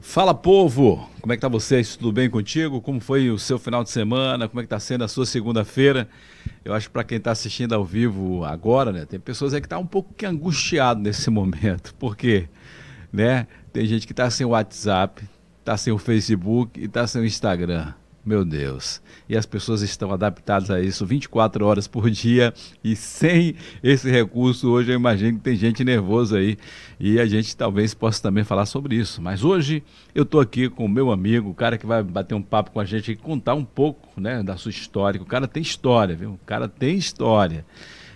Fala povo, como é que tá vocês? Tudo bem contigo? Como foi o seu final de semana? Como é que tá sendo a sua segunda-feira? Eu acho que para quem está assistindo ao vivo agora, né, tem pessoas aí que tá um pouco angustiado nesse momento, porque, né, tem gente que está sem o WhatsApp, está sem o Facebook e está sem o Instagram. Meu Deus. E as pessoas estão adaptadas a isso 24 horas por dia e sem esse recurso hoje eu imagino que tem gente nervosa aí e a gente talvez possa também falar sobre isso. Mas hoje eu estou aqui com o meu amigo, o cara que vai bater um papo com a gente e contar um pouco, né, da sua história. O cara tem história, viu? O cara tem história.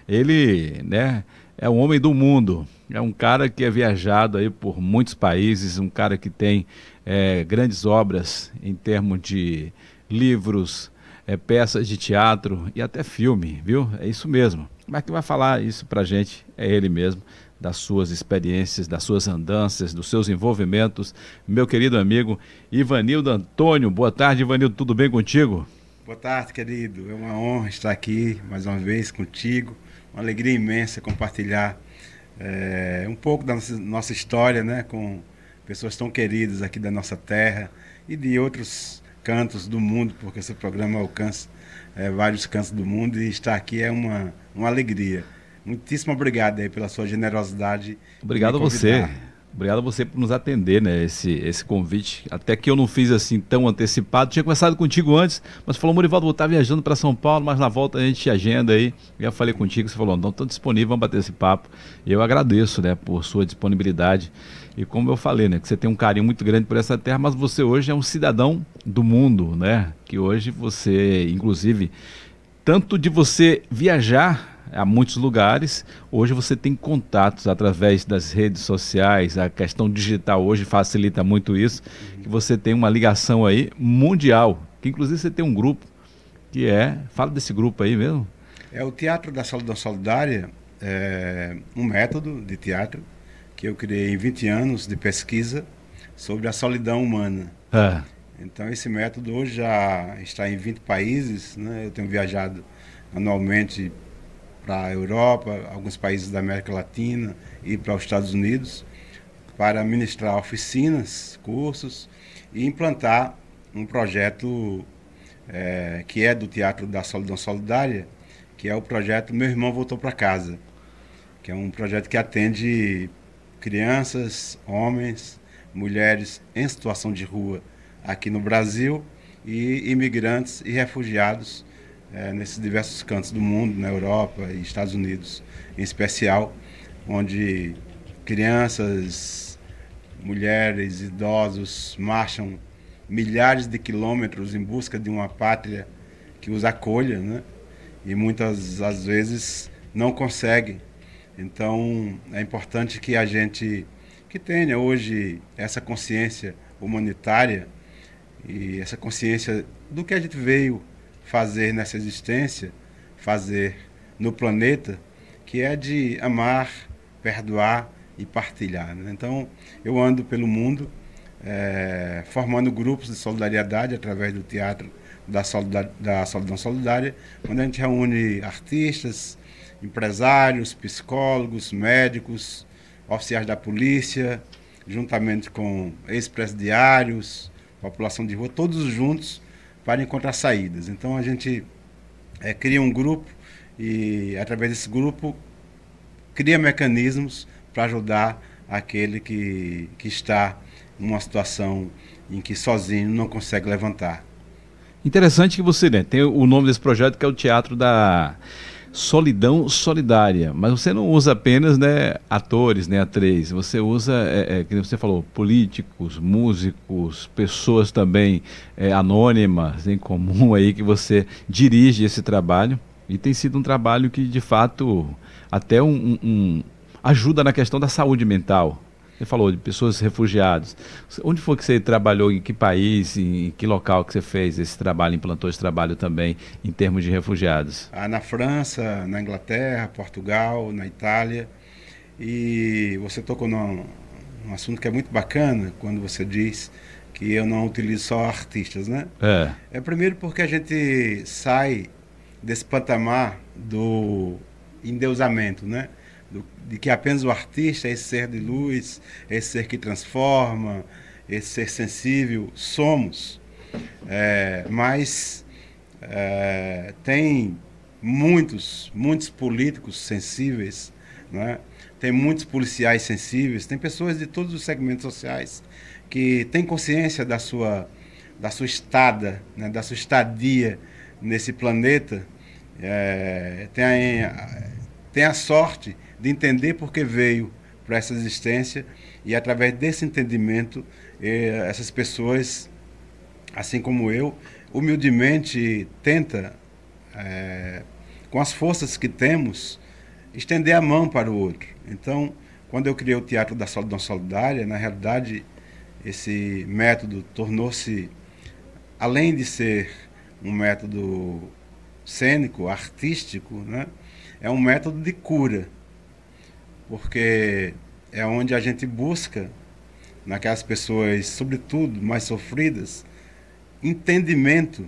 Ele, né, é um homem do mundo. É um cara que é viajado aí por muitos países, um cara que tem é, grandes obras em termos de livros, é, peças de teatro e até filme, viu? É isso mesmo. Mas quem vai falar isso pra gente é ele mesmo, das suas experiências, das suas andanças, dos seus envolvimentos. Meu querido amigo Ivanildo Antônio. Boa tarde, Ivanildo, tudo bem contigo? Boa tarde, querido. É uma honra estar aqui mais uma vez contigo. Uma alegria imensa compartilhar é, um pouco da nossa, nossa história, né, com pessoas tão queridas aqui da nossa terra e de outros cantos do mundo, porque esse programa alcança é, vários cantos do mundo e estar aqui é uma, uma alegria. Muitíssimo obrigado aí pela sua generosidade. Obrigado a você. Obrigado a você por nos atender, né? Esse, esse convite. Até que eu não fiz assim tão antecipado. Tinha conversado contigo antes, mas falou, Morivaldo, vou estar viajando para São Paulo, mas na volta a gente agenda aí. Eu falei contigo, você falou, não, estou disponível, vamos bater esse papo. E eu agradeço, né, por sua disponibilidade. E como eu falei, né, que você tem um carinho muito grande por essa terra, mas você hoje é um cidadão do mundo, né? Que hoje você, inclusive, tanto de você viajar a muitos lugares. Hoje você tem contatos através das redes sociais, a questão digital hoje facilita muito isso, que você tem uma ligação aí mundial, que inclusive você tem um grupo que é, fala desse grupo aí mesmo. É o Teatro da Solidão Solidária, é um método de teatro que eu criei em 20 anos de pesquisa sobre a solidão humana. É. Então esse método hoje já está em 20 países, né? Eu tenho viajado anualmente para a Europa, alguns países da América Latina e para os Estados Unidos, para ministrar oficinas, cursos e implantar um projeto é, que é do Teatro da Solidão Solidária, que é o projeto Meu Irmão Voltou para Casa, que é um projeto que atende crianças, homens, mulheres em situação de rua aqui no Brasil e imigrantes e refugiados é, nesses diversos cantos do mundo, na Europa e Estados Unidos em especial, onde crianças, mulheres, idosos marcham milhares de quilômetros em busca de uma pátria que os acolha, né? E muitas às vezes não conseguem. Então é importante que a gente que tenha hoje essa consciência humanitária e essa consciência do que a gente veio fazer nessa existência, fazer no planeta, que é de amar, perdoar e partilhar. Né? Então, eu ando pelo mundo é, formando grupos de solidariedade através do teatro da, solidar, da Solidão Solidária, onde a gente reúne artistas, empresários, psicólogos, médicos, oficiais da polícia, juntamente com ex-presidiários, população de rua, todos juntos para encontrar saídas. Então a gente é, cria um grupo e através desse grupo cria mecanismos para ajudar aquele que, que está em uma situação em que sozinho não consegue levantar. Interessante que você né, tem o nome desse projeto que é o Teatro da solidão solidária. Mas você não usa apenas né, atores, né, atrizes. Você usa, é, é, como você falou, políticos, músicos, pessoas também é, anônimas, em comum aí, que você dirige esse trabalho. E tem sido um trabalho que, de fato, até um, um ajuda na questão da saúde mental. Você falou de pessoas refugiadas. Onde foi que você trabalhou? Em que país? Em que local que você fez esse trabalho, implantou esse trabalho também em termos de refugiados? Ah, na França, na Inglaterra, Portugal, na Itália. E você tocou num, num assunto que é muito bacana quando você diz que eu não utilizo só artistas, né? É. É primeiro porque a gente sai desse patamar do endeusamento, né? De que apenas o artista é esse ser de luz, esse ser que transforma, esse ser sensível, somos. É, mas é, tem muitos, muitos políticos sensíveis, né? tem muitos policiais sensíveis, tem pessoas de todos os segmentos sociais que têm consciência da sua, da sua estada, né? da sua estadia nesse planeta, é, tem, a, tem a sorte de entender por que veio para essa existência e através desse entendimento eh, essas pessoas, assim como eu, humildemente tenta é, com as forças que temos estender a mão para o outro. Então, quando eu criei o Teatro da Solidão Solidária, na realidade esse método tornou-se além de ser um método cênico, artístico, né? é um método de cura, porque é onde a gente busca, naquelas pessoas, sobretudo mais sofridas, entendimento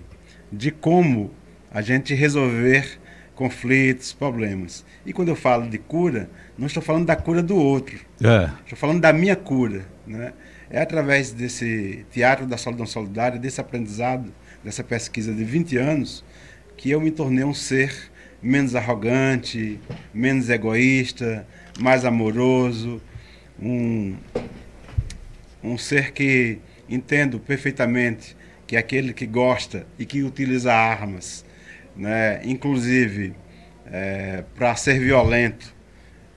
de como a gente resolver conflitos, problemas. E quando eu falo de cura, não estou falando da cura do outro, é. estou falando da minha cura. Né? É através desse teatro da solidão solidária, desse aprendizado, dessa pesquisa de 20 anos, que eu me tornei um ser menos arrogante, menos egoísta, mais amoroso, um, um ser que entendo perfeitamente que é aquele que gosta e que utiliza armas, né, inclusive é, para ser violento,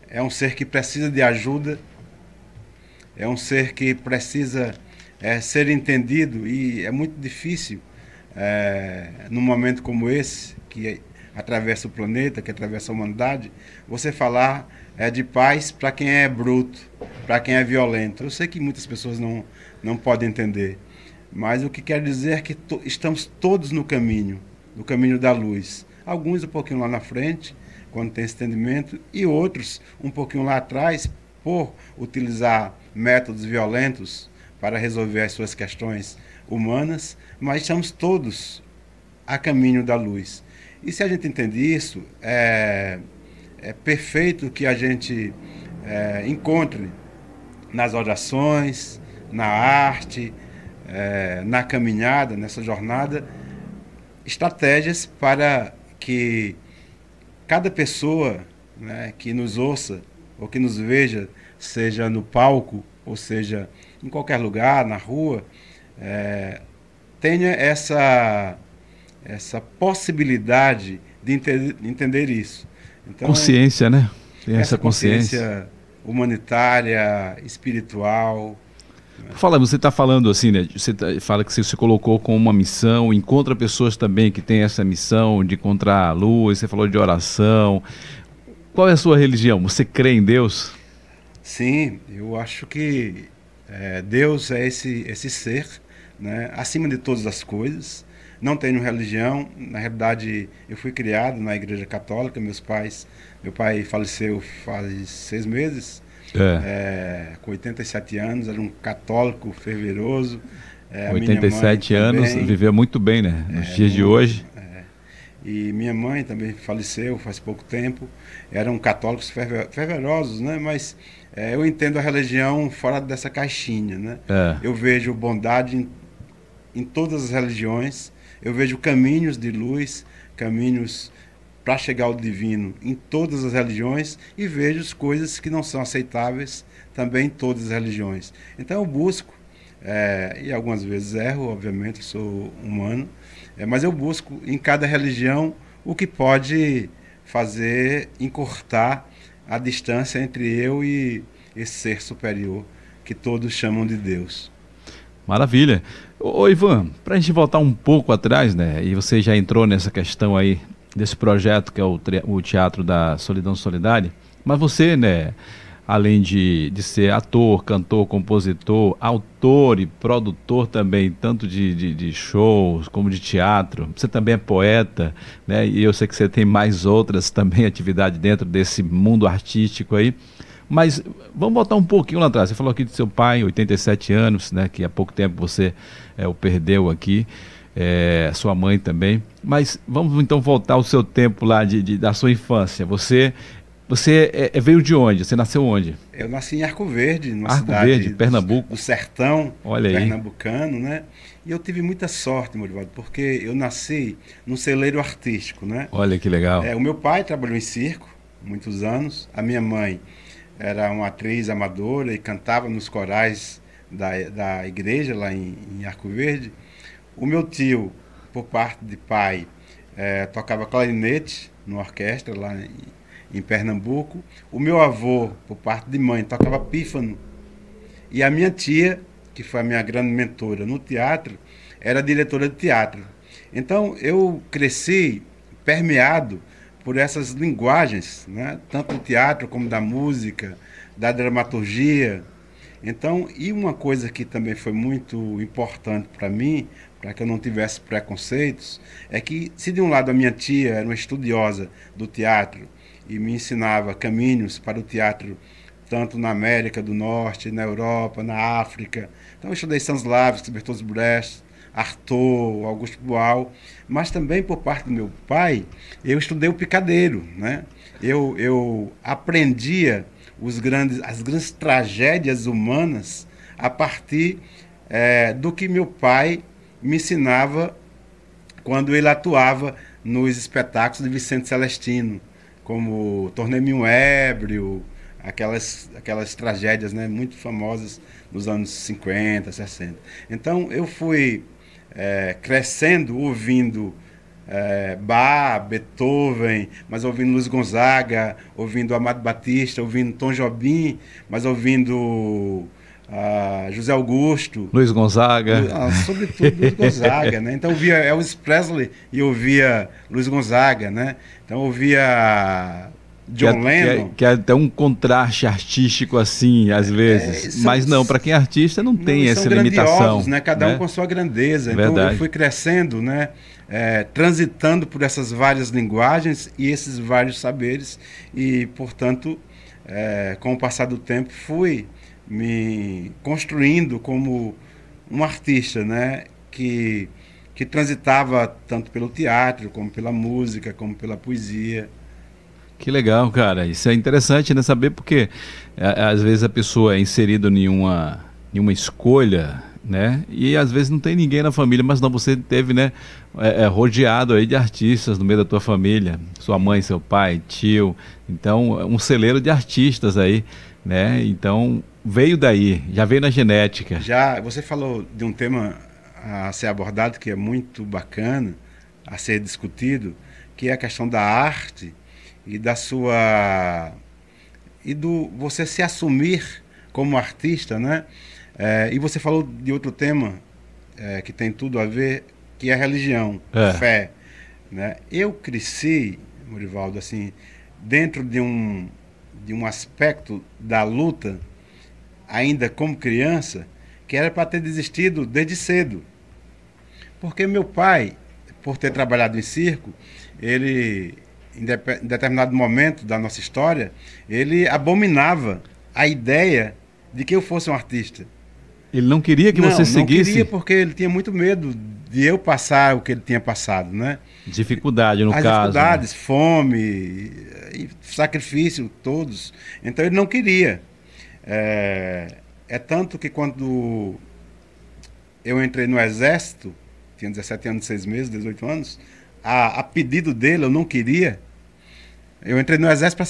é um ser que precisa de ajuda, é um ser que precisa é, ser entendido e é muito difícil é, num momento como esse, que atravessa o planeta, que atravessa a humanidade, você falar é, de paz para quem é bruto, para quem é violento. Eu sei que muitas pessoas não, não podem entender, mas o que quer dizer é que to, estamos todos no caminho, no caminho da luz. Alguns um pouquinho lá na frente, quando tem entendimento, e outros um pouquinho lá atrás, por utilizar métodos violentos para resolver as suas questões humanas, mas estamos todos a caminho da luz. E se a gente entende isso, é, é perfeito que a gente é, encontre nas orações, na arte, é, na caminhada, nessa jornada, estratégias para que cada pessoa né, que nos ouça ou que nos veja, seja no palco, ou seja em qualquer lugar, na rua, é, tenha essa, essa possibilidade de entender, entender isso. Então, consciência, né? Tem essa, essa consciência. consciência humanitária, espiritual. Fala, você está falando assim, né? Você tá, fala que você se colocou com uma missão, encontra pessoas também que têm essa missão de encontrar a luz, você falou de oração. Qual é a sua religião? Você crê em Deus? Sim, eu acho que é, Deus é esse, esse ser né, acima de todas as coisas. Não tenho religião, na realidade eu fui criado na igreja católica, meus pais, meu pai faleceu faz seis meses, é. É, com 87 anos, era um católico fervoroso. É, 87 anos, também, viveu muito bem, né? Nos é, dias de hoje. É. E minha mãe também faleceu faz pouco tempo. Eram católicos fervorosos, né? Mas é, eu entendo a religião fora dessa caixinha, né? Eu vejo bondade em, em todas as religiões. Eu vejo caminhos de luz, caminhos para chegar ao divino em todas as religiões e vejo coisas que não são aceitáveis também em todas as religiões. Então eu busco, é, e algumas vezes erro, obviamente, sou humano, é, mas eu busco em cada religião o que pode fazer encurtar a distância entre eu e esse ser superior que todos chamam de Deus. Maravilha. Ô Ivan, para a gente voltar um pouco atrás, né? E você já entrou nessa questão aí desse projeto que é o, o Teatro da Solidão Solidária. Mas você, né, além de, de ser ator, cantor, compositor, autor e produtor também, tanto de, de, de, shows como de teatro, você também é poeta, né? E eu sei que você tem mais outras também atividades dentro desse mundo artístico aí. Mas vamos voltar um pouquinho lá atrás. Você falou aqui do seu pai, 87 anos, né? Que há pouco tempo você é, o perdeu aqui é, sua mãe também. Mas vamos então voltar ao seu tempo lá de, de, da sua infância. Você Você é, é, veio de onde? Você nasceu onde? Eu nasci em Arco Verde, numa Arco cidade Verde, Pernambuco. Do, do sertão Olha aí. pernambucano, né? E eu tive muita sorte, Morivaldo, porque eu nasci num celeiro artístico, né? Olha que legal. É, o meu pai trabalhou em circo muitos anos. A minha mãe era uma atriz amadora e cantava nos corais da, da igreja lá em, em Arco Verde. O meu tio, por parte de pai, é, tocava clarinete numa orquestra lá em, em Pernambuco. O meu avô, por parte de mãe, tocava pífano. E a minha tia, que foi a minha grande mentora no teatro, era diretora de teatro. Então eu cresci permeado por essas linguagens, né? tanto do teatro como da música, da dramaturgia. Então, e uma coisa que também foi muito importante para mim, para que eu não tivesse preconceitos, é que se de um lado a minha tia era uma estudiosa do teatro e me ensinava caminhos para o teatro tanto na América do Norte, na Europa, na África. Então eu estudei Stanislavski, Bertolt Brecht, Arthur, Augusto Boal, mas também por parte do meu pai, eu estudei o picadeiro, né? Eu, eu aprendia os grandes, as grandes tragédias humanas a partir é, do que meu pai me ensinava quando ele atuava nos espetáculos de Vicente Celestino, como Tornei-me um Ébrio, aquelas, aquelas tragédias né, muito famosas nos anos 50, 60. Então eu fui é, crescendo ouvindo é, Bach, Beethoven, mas ouvindo Luiz Gonzaga, ouvindo Amado Batista, ouvindo Tom Jobim, mas ouvindo a José Augusto. Luiz Gonzaga. Ah, sobretudo Luiz Gonzaga, né? Então eu via Elvis Presley e eu via Luiz Gonzaga, né? Então eu via John que é, Lennon. Que é, que é, até um contraste artístico assim, às vezes. É, são, Mas não, para quem é artista não, não tem essa limitação. né? Cada né? um com sua grandeza. Verdade. Então eu fui crescendo, né? É, transitando por essas várias linguagens e esses vários saberes e, portanto, é, com o passar do tempo fui me construindo como um artista, né? Que, que transitava tanto pelo teatro, como pela música, como pela poesia. Que legal, cara. Isso é interessante, né? Saber porque às vezes a pessoa é inserida em uma, em uma escolha, né? E às vezes não tem ninguém na família, mas não, você teve, né? É, é, rodeado aí de artistas no meio da tua família. Sua mãe, seu pai, tio. Então, um celeiro de artistas aí, né? Então, veio daí, já veio na genética. Já, você falou de um tema a ser abordado que é muito bacana, a ser discutido, que é a questão da arte e da sua e do você se assumir como artista, né? É, e você falou de outro tema é, que tem tudo a ver, que é a religião, é. fé, né? Eu cresci, Morivaldo, assim, dentro de um de um aspecto da luta ainda como criança, que era para ter desistido desde cedo. Porque meu pai, por ter trabalhado em circo, ele, em, de, em determinado momento da nossa história, ele abominava a ideia de que eu fosse um artista. Ele não queria que não, você seguisse? Não queria porque ele tinha muito medo de eu passar o que ele tinha passado, né? Dificuldade, no As caso. Né? Dificuldades, né? fome, sacrifício, todos. Então ele não queria. É, é tanto que quando eu entrei no exército, tinha 17 anos, 6 meses, 18 anos, a, a pedido dele, eu não queria. Eu entrei no exército para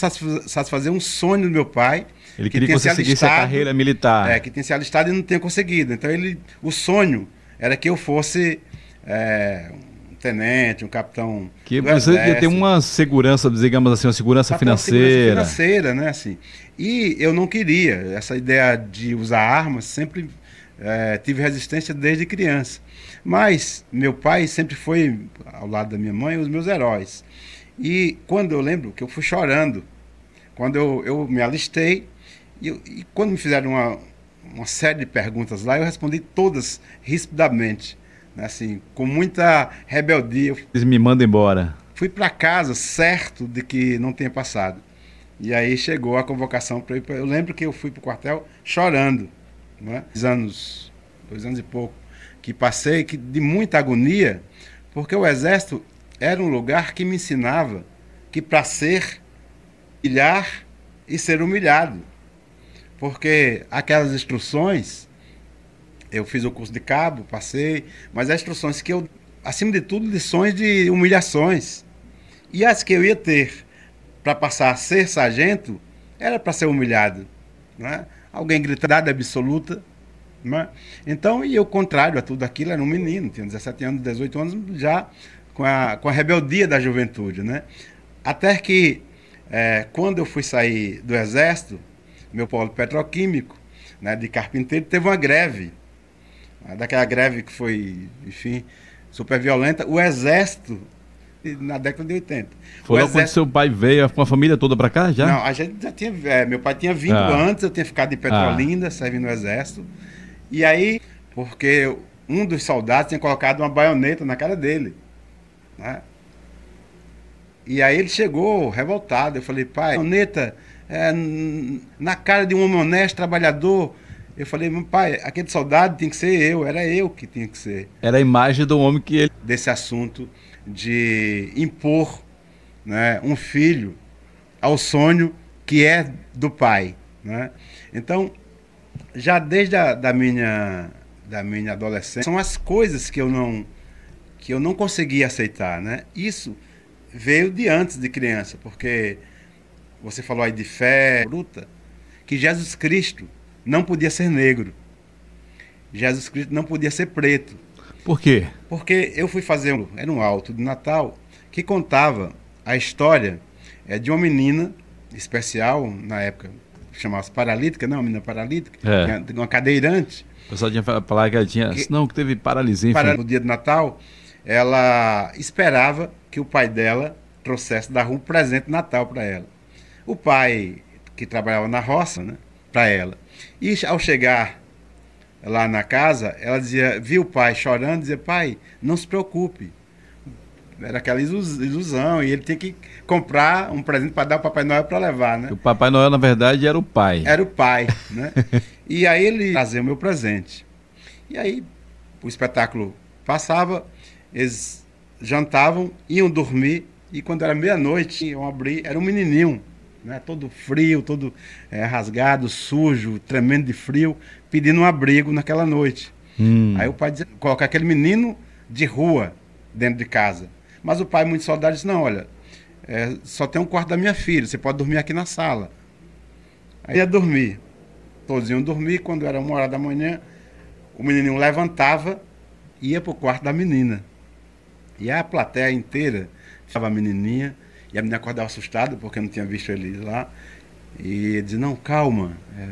satisfazer um sonho do meu pai. Ele que queria que você seguisse a carreira militar. É, que tinha se alistado e não tinha conseguido. Então ele, o sonho era que eu fosse é, tenente, um capitão. Que você ia ter uma segurança, digamos assim, uma segurança financeira. Uma segurança financeira, né? Assim. E eu não queria. Essa ideia de usar armas sempre é, tive resistência desde criança. Mas meu pai sempre foi, ao lado da minha mãe, os meus heróis. E quando eu lembro que eu fui chorando, quando eu, eu me alistei, e, e quando me fizeram uma, uma série de perguntas lá, eu respondi todas rispidamente. Né, assim, com muita rebeldia. Eles me mandam embora. Fui para casa certo de que não tinha passado. E aí chegou a convocação para. Eu lembro que eu fui para o quartel chorando, né? Dois anos, dois anos e pouco, que passei que de muita agonia, porque o exército era um lugar que me ensinava que para ser humilhar e ser humilhado. Porque aquelas instruções, eu fiz o curso de cabo, passei, mas as instruções que eu, acima de tudo, lições de humilhações. E as que eu ia ter para passar a ser sargento, era para ser humilhado. Né? Alguém gritado absoluta. Né? Então, e eu, contrário a tudo aquilo, era um menino, tinha 17 anos, 18 anos, já com a, com a rebeldia da juventude. Né? Até que, é, quando eu fui sair do exército, meu polo petroquímico, né, de carpinteiro, teve uma greve. Né, daquela greve que foi, enfim, super violenta. O exército na década de 80. Foi logo quando seu pai veio com a família toda para cá já? Não, a gente já tinha. É, meu pai tinha vindo ah. antes, eu tinha ficado em Petrolina, ah. servindo no exército. E aí, porque um dos soldados tinha colocado uma baioneta na cara dele. Né? E aí ele chegou revoltado. Eu falei, pai, baioneta é, na cara de um homem honesto, trabalhador. Eu falei, meu pai, aquele soldado tem que ser eu, era eu que tinha que ser. Era a imagem do homem que ele. Desse assunto de impor né, um filho ao sonho que é do pai. Né? Então, já desde a da minha, da minha adolescência, são as coisas que eu não, que eu não conseguia aceitar. Né? Isso veio de antes de criança, porque você falou aí de fé bruta, que Jesus Cristo não podia ser negro. Jesus Cristo não podia ser preto. Por quê? Porque eu fui fazer, um, era um alto de Natal, que contava a história é, de uma menina especial, na época chamava-se paralítica, não, uma menina paralítica, é. uma cadeirante. O pessoal tinha falado que ela tinha, que, não, que teve paralisia. Enfim. No dia de Natal, ela esperava que o pai dela trouxesse da rua um presente de Natal para ela. O pai, que trabalhava na roça, né, para ela. E ao chegar lá na casa, ela dizia, viu o pai chorando, dizia, pai, não se preocupe. Era aquela ilusão, e ele tinha que comprar um presente para dar ao Papai Noel para levar, né? O Papai Noel, na verdade, era o pai. Era o pai, né? e aí ele trazia o meu presente. E aí o espetáculo passava, eles jantavam, iam dormir, e quando era meia-noite, iam abrir, era um menininho, né? todo frio, todo é, rasgado, sujo, tremendo de frio, pedindo um abrigo naquela noite. Hum. Aí o pai dizia, colocar aquele menino de rua dentro de casa. Mas o pai, muito soldado, disse: Não, olha, é, só tem um quarto da minha filha, você pode dormir aqui na sala. Aí ia dormir. Todos iam dormir. Quando era uma hora da manhã, o menininho levantava e ia para o quarto da menina. E a plateia inteira estava a menininha. E a menina acordava assustada porque não tinha visto ele lá. E dizia: Não, calma, é,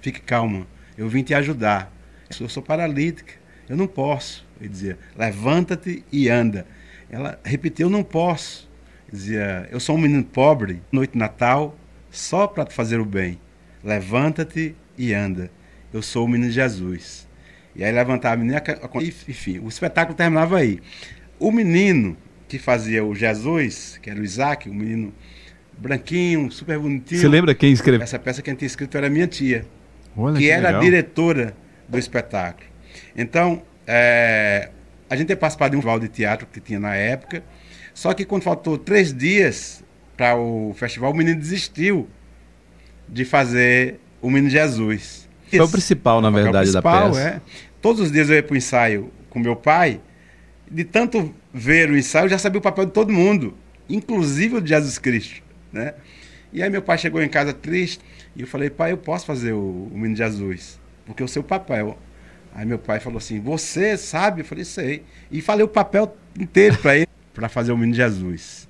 fique calma eu vim te ajudar. Eu sou paralítica, eu não posso. Ele dizia, levanta-te e anda. Ela repetiu, não posso. Ele dizia, eu sou um menino pobre, noite de Natal, só para te fazer o bem. Levanta-te e anda. Eu sou o menino Jesus. E aí levantava a menina, enfim, o espetáculo terminava aí. O menino que fazia o Jesus, que era o Isaac, um menino branquinho, super bonitinho. Você lembra quem escreveu? Essa peça que a gente tinha escrito era minha tia. Olha, que, que era a diretora do espetáculo. Então, é, a gente tem participado de um festival de teatro que tinha na época, só que quando faltou três dias para o festival, o menino desistiu de fazer o Menino Jesus. Foi o principal, na verdade, principal, da peça. É. Todos os dias eu ia para o ensaio com meu pai, de tanto ver o ensaio, eu já sabia o papel de todo mundo, inclusive o de Jesus Cristo. Né? E aí meu pai chegou em casa triste, e eu falei, pai, eu posso fazer o, o Menino Jesus, porque é o seu papel. Aí meu pai falou assim, você sabe? Eu falei, sei. E falei o papel inteiro para ele, para fazer o Menino Jesus.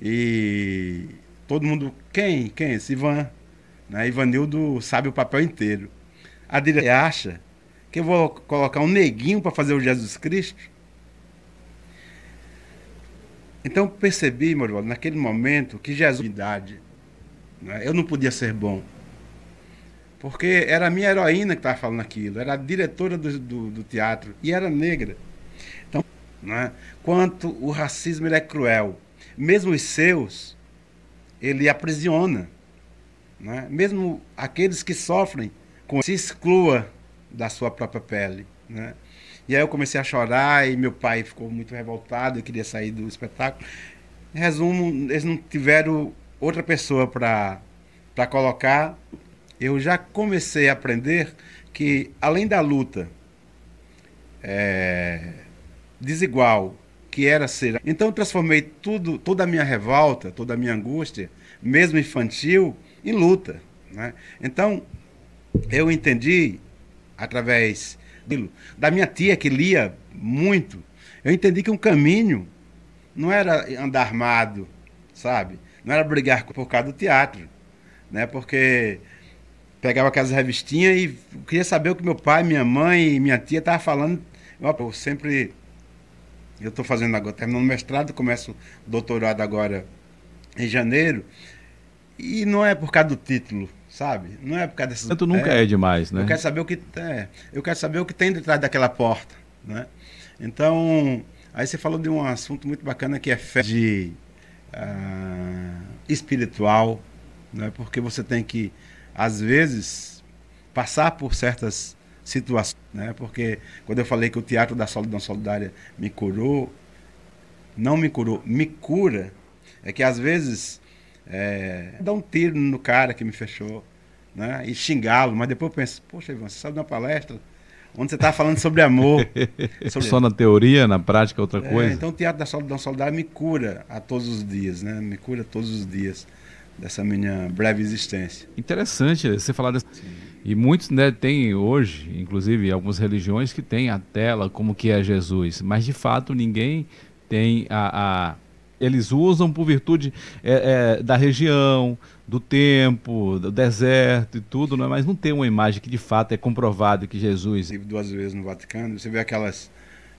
E todo mundo, quem? Quem? Esse Ivan. Né? Ivanildo sabe o papel inteiro. A diretora acha que eu vou colocar um neguinho para fazer o Jesus Cristo? Então percebi, meu naquele momento, que Jesus, né? eu não podia ser bom. Porque era a minha heroína que estava falando aquilo, era a diretora do, do, do, teatro e era negra. Então, né, quanto o racismo ele é cruel. Mesmo os seus, ele aprisiona. Né? Mesmo aqueles que sofrem, com, se exclua da sua própria pele. Né? E aí eu comecei a chorar e meu pai ficou muito revoltado, eu queria sair do espetáculo. Em resumo, eles não tiveram outra pessoa para colocar, eu já comecei a aprender que, além da luta é, desigual que era ser. Então eu transformei tudo, toda a minha revolta, toda a minha angústia, mesmo infantil, em luta. Né? Então eu entendi, através da minha tia que lia muito, eu entendi que um caminho não era andar armado, sabe? Não era brigar por causa do teatro, né? Porque pegava aquelas revistinhas e queria saber o que meu pai, minha mãe e minha tia estavam falando. Eu sempre eu estou fazendo agora, terminando o mestrado, começo o doutorado agora em janeiro. E não é por causa do título, sabe? Não é por causa dessas. Tanto nunca é, é demais, né? Eu quero saber o que é, eu quero saber o que tem detrás daquela porta, né? Então, aí você falou de um assunto muito bacana que é fé de uh, espiritual, né? Porque você tem que às vezes passar por certas situação, né? Porque quando eu falei que o teatro da solidão solidária me curou, não me curou, me cura, é que às vezes é, dá um tiro no cara que me fechou, né? E xingá-lo, mas depois eu penso, poxa, Ivan, você sabe de uma palestra onde você está falando sobre amor. sobre... Só na teoria, na prática é outra é, coisa. Então o teatro da solidão solidária me cura a todos os dias, né? Me cura todos os dias dessa minha breve existência. Interessante você falar dessa. E muitos né, têm hoje, inclusive algumas religiões, que têm a tela como que é Jesus, mas de fato ninguém tem a. a eles usam por virtude é, é, da região, do tempo, do deserto e tudo, né? mas não tem uma imagem que de fato é comprovado que Jesus. Estive duas vezes no Vaticano, você vê aquelas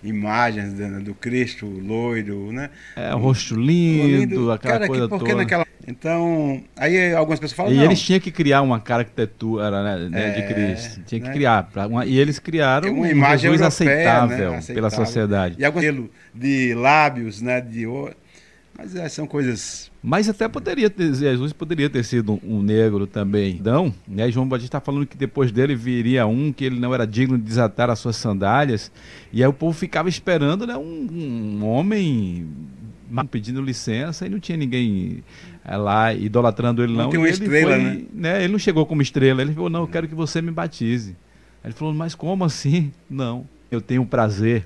imagens do, Cristo loiro, né? É, o rosto lindo, lindo. aquela Cara, coisa que, toda. Naquela... Então, aí algumas pessoas falam. E não. eles tinham que criar uma caricatura né, é, de Cristo. Tinha que né? criar. Uma, e eles criaram uma imagem Jesus europeia, aceitável, né? aceitável, pela sociedade. E algum de lábios, né? De mas é, são coisas. Mas até poderia ter, Jesus poderia ter sido um negro também. Então, né, João Batista está falando que depois dele viria um que ele não era digno de desatar as suas sandálias. E aí o povo ficava esperando né, um, um homem pedindo licença e não tinha ninguém é, lá idolatrando ele não. Não tem uma estrela, foi, né? né? Ele não chegou como estrela, ele falou, não, eu quero que você me batize. Aí ele falou, mas como assim? Não, eu tenho prazer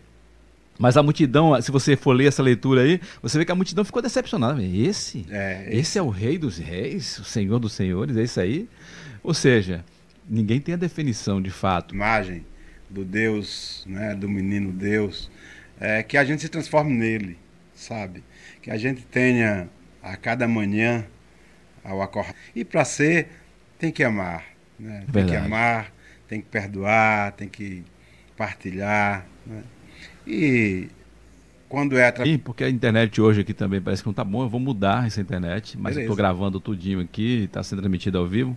mas a multidão, se você for ler essa leitura aí, você vê que a multidão ficou decepcionada. Esse? É, esse, esse é o rei dos reis, o senhor dos senhores, é isso aí? Ou seja, ninguém tem a definição de fato. Imagem do Deus, né, do menino Deus, é que a gente se transforme nele, sabe? Que a gente tenha a cada manhã ao acordar. E para ser, tem que amar. Né? Tem que amar, tem que perdoar, tem que partilhar. Né? E quando é através. Porque a internet hoje aqui também parece que não tá bom, eu vou mudar essa internet, mas Beleza. eu estou gravando tudinho aqui, está sendo transmitido ao vivo.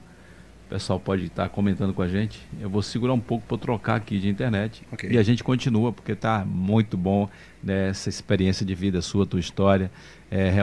O pessoal pode estar tá comentando com a gente. Eu vou segurar um pouco para trocar aqui de internet. Okay. E a gente continua, porque está muito bom né, essa experiência de vida sua, tua história. É,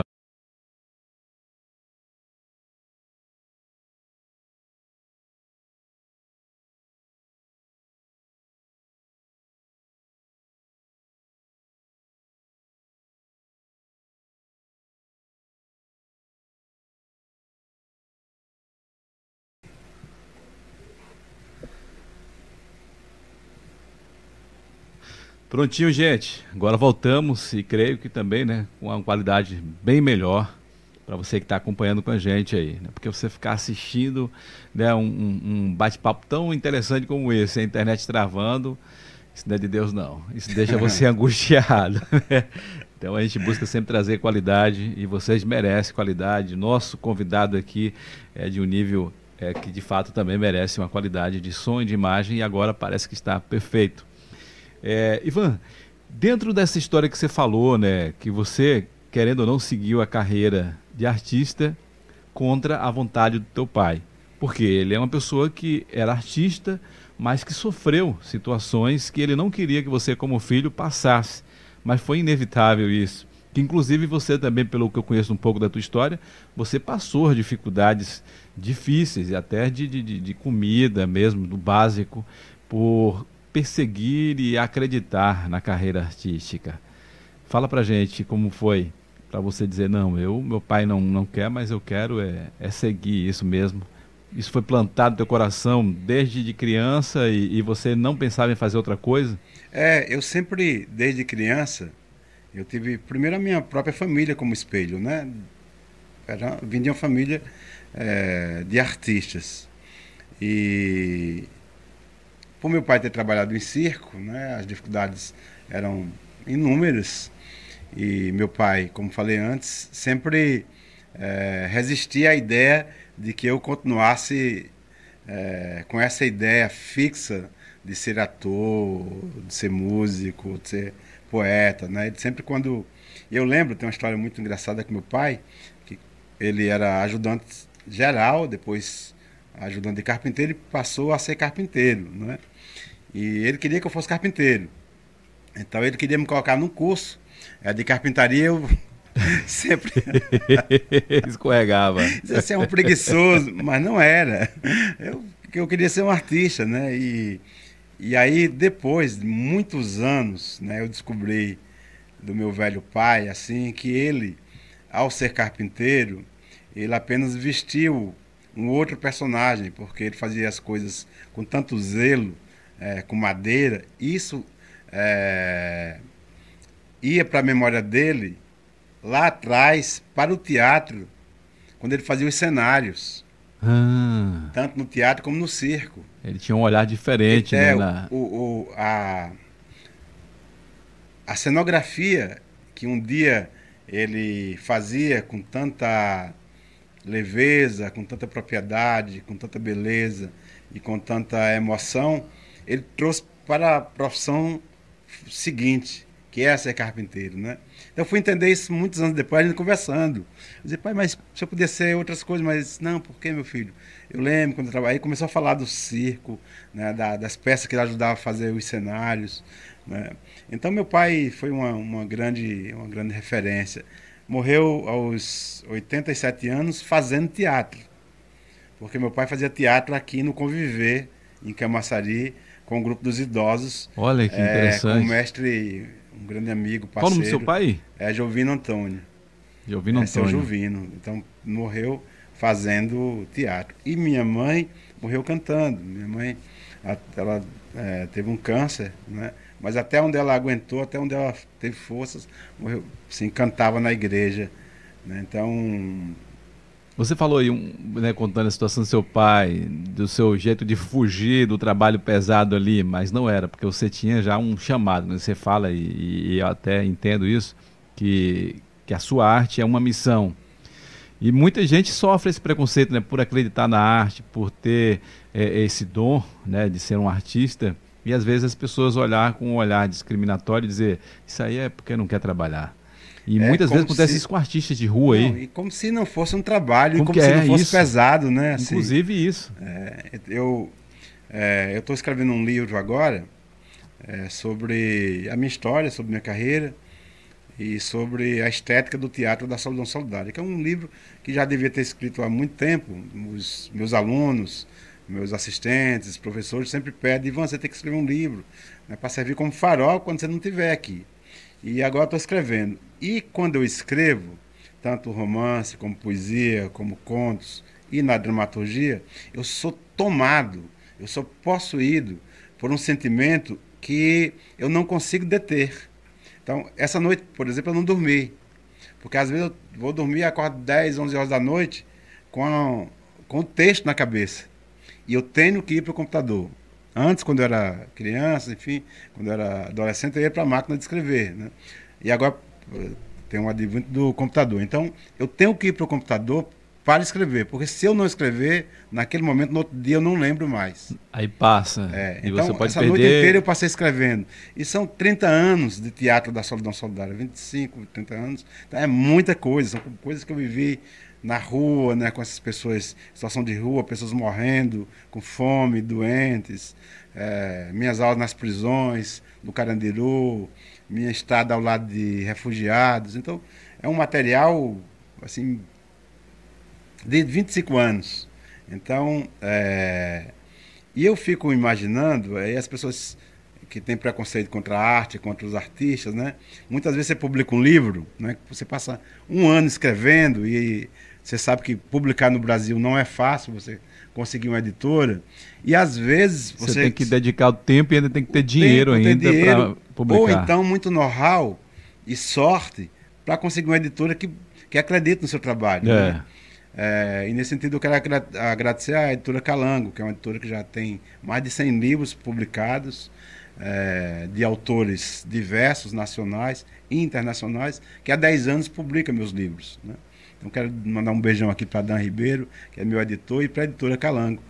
Prontinho, gente. Agora voltamos e creio que também, né, com uma qualidade bem melhor para você que está acompanhando com a gente aí, né? Porque você ficar assistindo, né, um, um bate-papo tão interessante como esse, a internet travando, isso não é de Deus não. Isso deixa você angustiado. Né? Então a gente busca sempre trazer qualidade e vocês merecem qualidade. Nosso convidado aqui é de um nível é, que de fato também merece uma qualidade de som e de imagem e agora parece que está perfeito. É, Ivan, dentro dessa história que você falou, né, que você, querendo ou não, seguiu a carreira de artista contra a vontade do teu pai. Porque ele é uma pessoa que era artista, mas que sofreu situações que ele não queria que você, como filho, passasse. Mas foi inevitável isso. Que inclusive você também, pelo que eu conheço um pouco da tua história, você passou dificuldades difíceis, e até de, de, de comida mesmo, do básico, por perseguir e acreditar na carreira artística. Fala pra gente como foi para você dizer, não, eu, meu pai não, não quer, mas eu quero é, é seguir isso mesmo? Isso foi plantado no teu coração desde de criança e, e, você não pensava em fazer outra coisa? É, eu sempre, desde criança, eu tive primeiro a minha própria família como espelho, né? Era, vim de uma família é, de artistas. E por meu pai ter trabalhado em circo, né, as dificuldades eram inúmeras. E meu pai, como falei antes, sempre é, resistia à ideia de que eu continuasse é, com essa ideia fixa de ser ator, de ser músico, de ser poeta, né? Sempre quando eu lembro, tem uma história muito engraçada com meu pai, que ele era ajudante geral, depois ajudante de carpinteiro e passou a ser carpinteiro, né? E ele queria que eu fosse carpinteiro. Então ele queria me colocar num curso é, de carpintaria, eu sempre escorregava. Você é um preguiçoso, mas não era. Eu, eu queria ser um artista, né? E, e aí depois de muitos anos, né, eu descobri do meu velho pai assim que ele, ao ser carpinteiro, ele apenas vestiu um outro personagem, porque ele fazia as coisas com tanto zelo, é, com madeira. Isso é, ia para a memória dele lá atrás para o teatro, quando ele fazia os cenários. Ah. Tanto no teatro como no circo. Ele tinha um olhar diferente, é, né? Na... O, o, a, a cenografia que um dia ele fazia com tanta leveza, com tanta propriedade, com tanta beleza e com tanta emoção, ele trouxe para a profissão seguinte, que é ser carpinteiro, né? Então, eu fui entender isso muitos anos depois, a gente conversando. Eu disse, pai, mas se eu pudesse ser outras coisas, mas não, por que, meu filho? Eu lembro quando eu trabalhei, começou a falar do circo, né, da, das peças que ele ajudava a fazer os cenários. Né? Então, meu pai foi uma, uma, grande, uma grande referência morreu aos 87 anos fazendo teatro. Porque meu pai fazia teatro aqui no Conviver, em Camaçari, com o grupo dos idosos. Olha que é, interessante. Com o mestre, um grande amigo, parceiro. Qual o nome do seu pai? É Jovino Antônio. Jovino é, Antônio. Seu Jovino. Então, morreu fazendo teatro. E minha mãe morreu cantando. Minha mãe, ela é, teve um câncer, né? Mas até onde ela aguentou, até onde ela teve forças, morreu, se encantava na igreja. Né? Então. Você falou aí, um, né, contando a situação do seu pai, do seu jeito de fugir do trabalho pesado ali, mas não era, porque você tinha já um chamado. Né? Você fala, e, e eu até entendo isso, que, que a sua arte é uma missão. E muita gente sofre esse preconceito né, por acreditar na arte, por ter é, esse dom né, de ser um artista. E às vezes as pessoas olhar com um olhar discriminatório e dizer, isso aí é porque não quer trabalhar. E é, muitas vezes acontece se... isso com artistas de rua não, aí. E como se não fosse um trabalho, como, como se é não fosse isso? pesado, né? Assim, Inclusive isso. É, eu é, estou escrevendo um livro agora é, sobre a minha história, sobre minha carreira e sobre a estética do teatro da Solidão Solidária, que é um livro que já devia ter escrito há muito tempo. Os meus alunos, meus assistentes, professores sempre pedem, Ivan, você tem que escrever um livro, né, para servir como farol quando você não estiver aqui. E agora estou escrevendo. E quando eu escrevo, tanto romance, como poesia, como contos, e na dramaturgia, eu sou tomado, eu sou possuído por um sentimento que eu não consigo deter. Então, essa noite, por exemplo, eu não dormi. Porque às vezes eu vou dormir, acordo 10, 11 horas da noite com, com o texto na cabeça. E eu tenho que ir para o computador. Antes, quando eu era criança, enfim, quando eu era adolescente, eu ia para a máquina de escrever. Né? E agora eh, tem um advento do computador. Então, eu tenho que ir para o computador para escrever, porque se eu não escrever, naquele momento, no outro dia, eu não lembro mais. Aí passa. É, e então, você pode essa perder... noite inteira eu passei escrevendo. E são 30 anos de teatro da Solidão Solidária, 25, 30 anos. Então, é muita coisa, são coisas que eu vivi na rua, né, com essas pessoas, situação de rua, pessoas morrendo, com fome, doentes, é, minhas aulas nas prisões, no Carandiru, minha estada ao lado de refugiados. Então, é um material, assim, de 25 anos. Então, é, e eu fico imaginando, aí as pessoas que tem preconceito contra a arte, contra os artistas, né? Muitas vezes você publica um livro, né? Você passa um ano escrevendo e você sabe que publicar no Brasil não é fácil, você conseguir uma editora. E às vezes você, você tem que dedicar o tempo e ainda tem que ter dinheiro ainda para publicar. Ou então muito know-how e sorte para conseguir uma editora que, que acredite no seu trabalho. É. Né? É, e nesse sentido eu quero agradecer à editora Calango, que é uma editora que já tem mais de 100 livros publicados é, de autores diversos, nacionais e internacionais, que há 10 anos publica meus livros. Né? Então quero mandar um beijão aqui para Dan Ribeiro, que é meu editor, e para a editora Calango,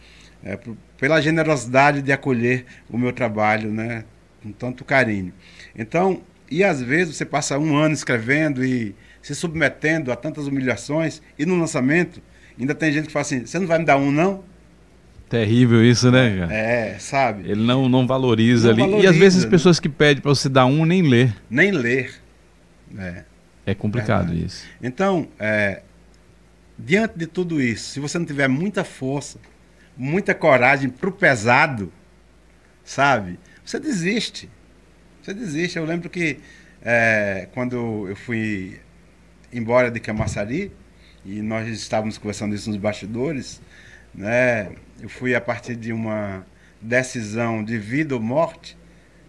é, por, pela generosidade de acolher o meu trabalho né, com tanto carinho. Então, e às vezes você passa um ano escrevendo e se submetendo a tantas humilhações, e no lançamento ainda tem gente que fala assim: você não vai me dar um, não? Terrível isso, né, cara? É, sabe? Ele não, não valoriza não ali. Valoriza, e às vezes as né? pessoas que pedem para você dar um nem ler. Nem ler. É, é complicado Verdade. isso. Então, é, diante de tudo isso, se você não tiver muita força, muita coragem pro pesado, sabe? Você desiste. Você desiste. Eu lembro que é, quando eu fui embora de Camaçari, e nós estávamos conversando isso nos bastidores, né? Eu fui a partir de uma decisão de vida ou morte,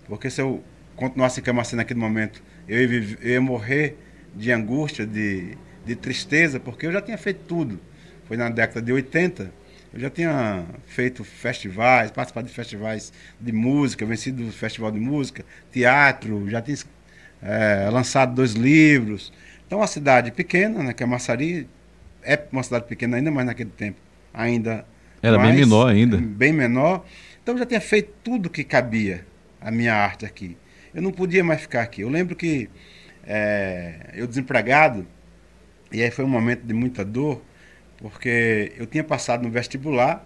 porque se eu continuasse em Camaçari naquele momento, eu ia, eu ia morrer de angústia, de, de tristeza, porque eu já tinha feito tudo. Foi na década de 80, eu já tinha feito festivais, participado de festivais de música, vencido o festival de música, teatro, já tinha é, lançado dois livros. Então, uma cidade pequena, né, que é Massari, é uma cidade pequena ainda, mas naquele tempo ainda. Era mais, bem menor ainda. Bem menor. Então, eu já tinha feito tudo que cabia a minha arte aqui. Eu não podia mais ficar aqui. Eu lembro que é, eu desempregado, e aí foi um momento de muita dor, porque eu tinha passado no vestibular,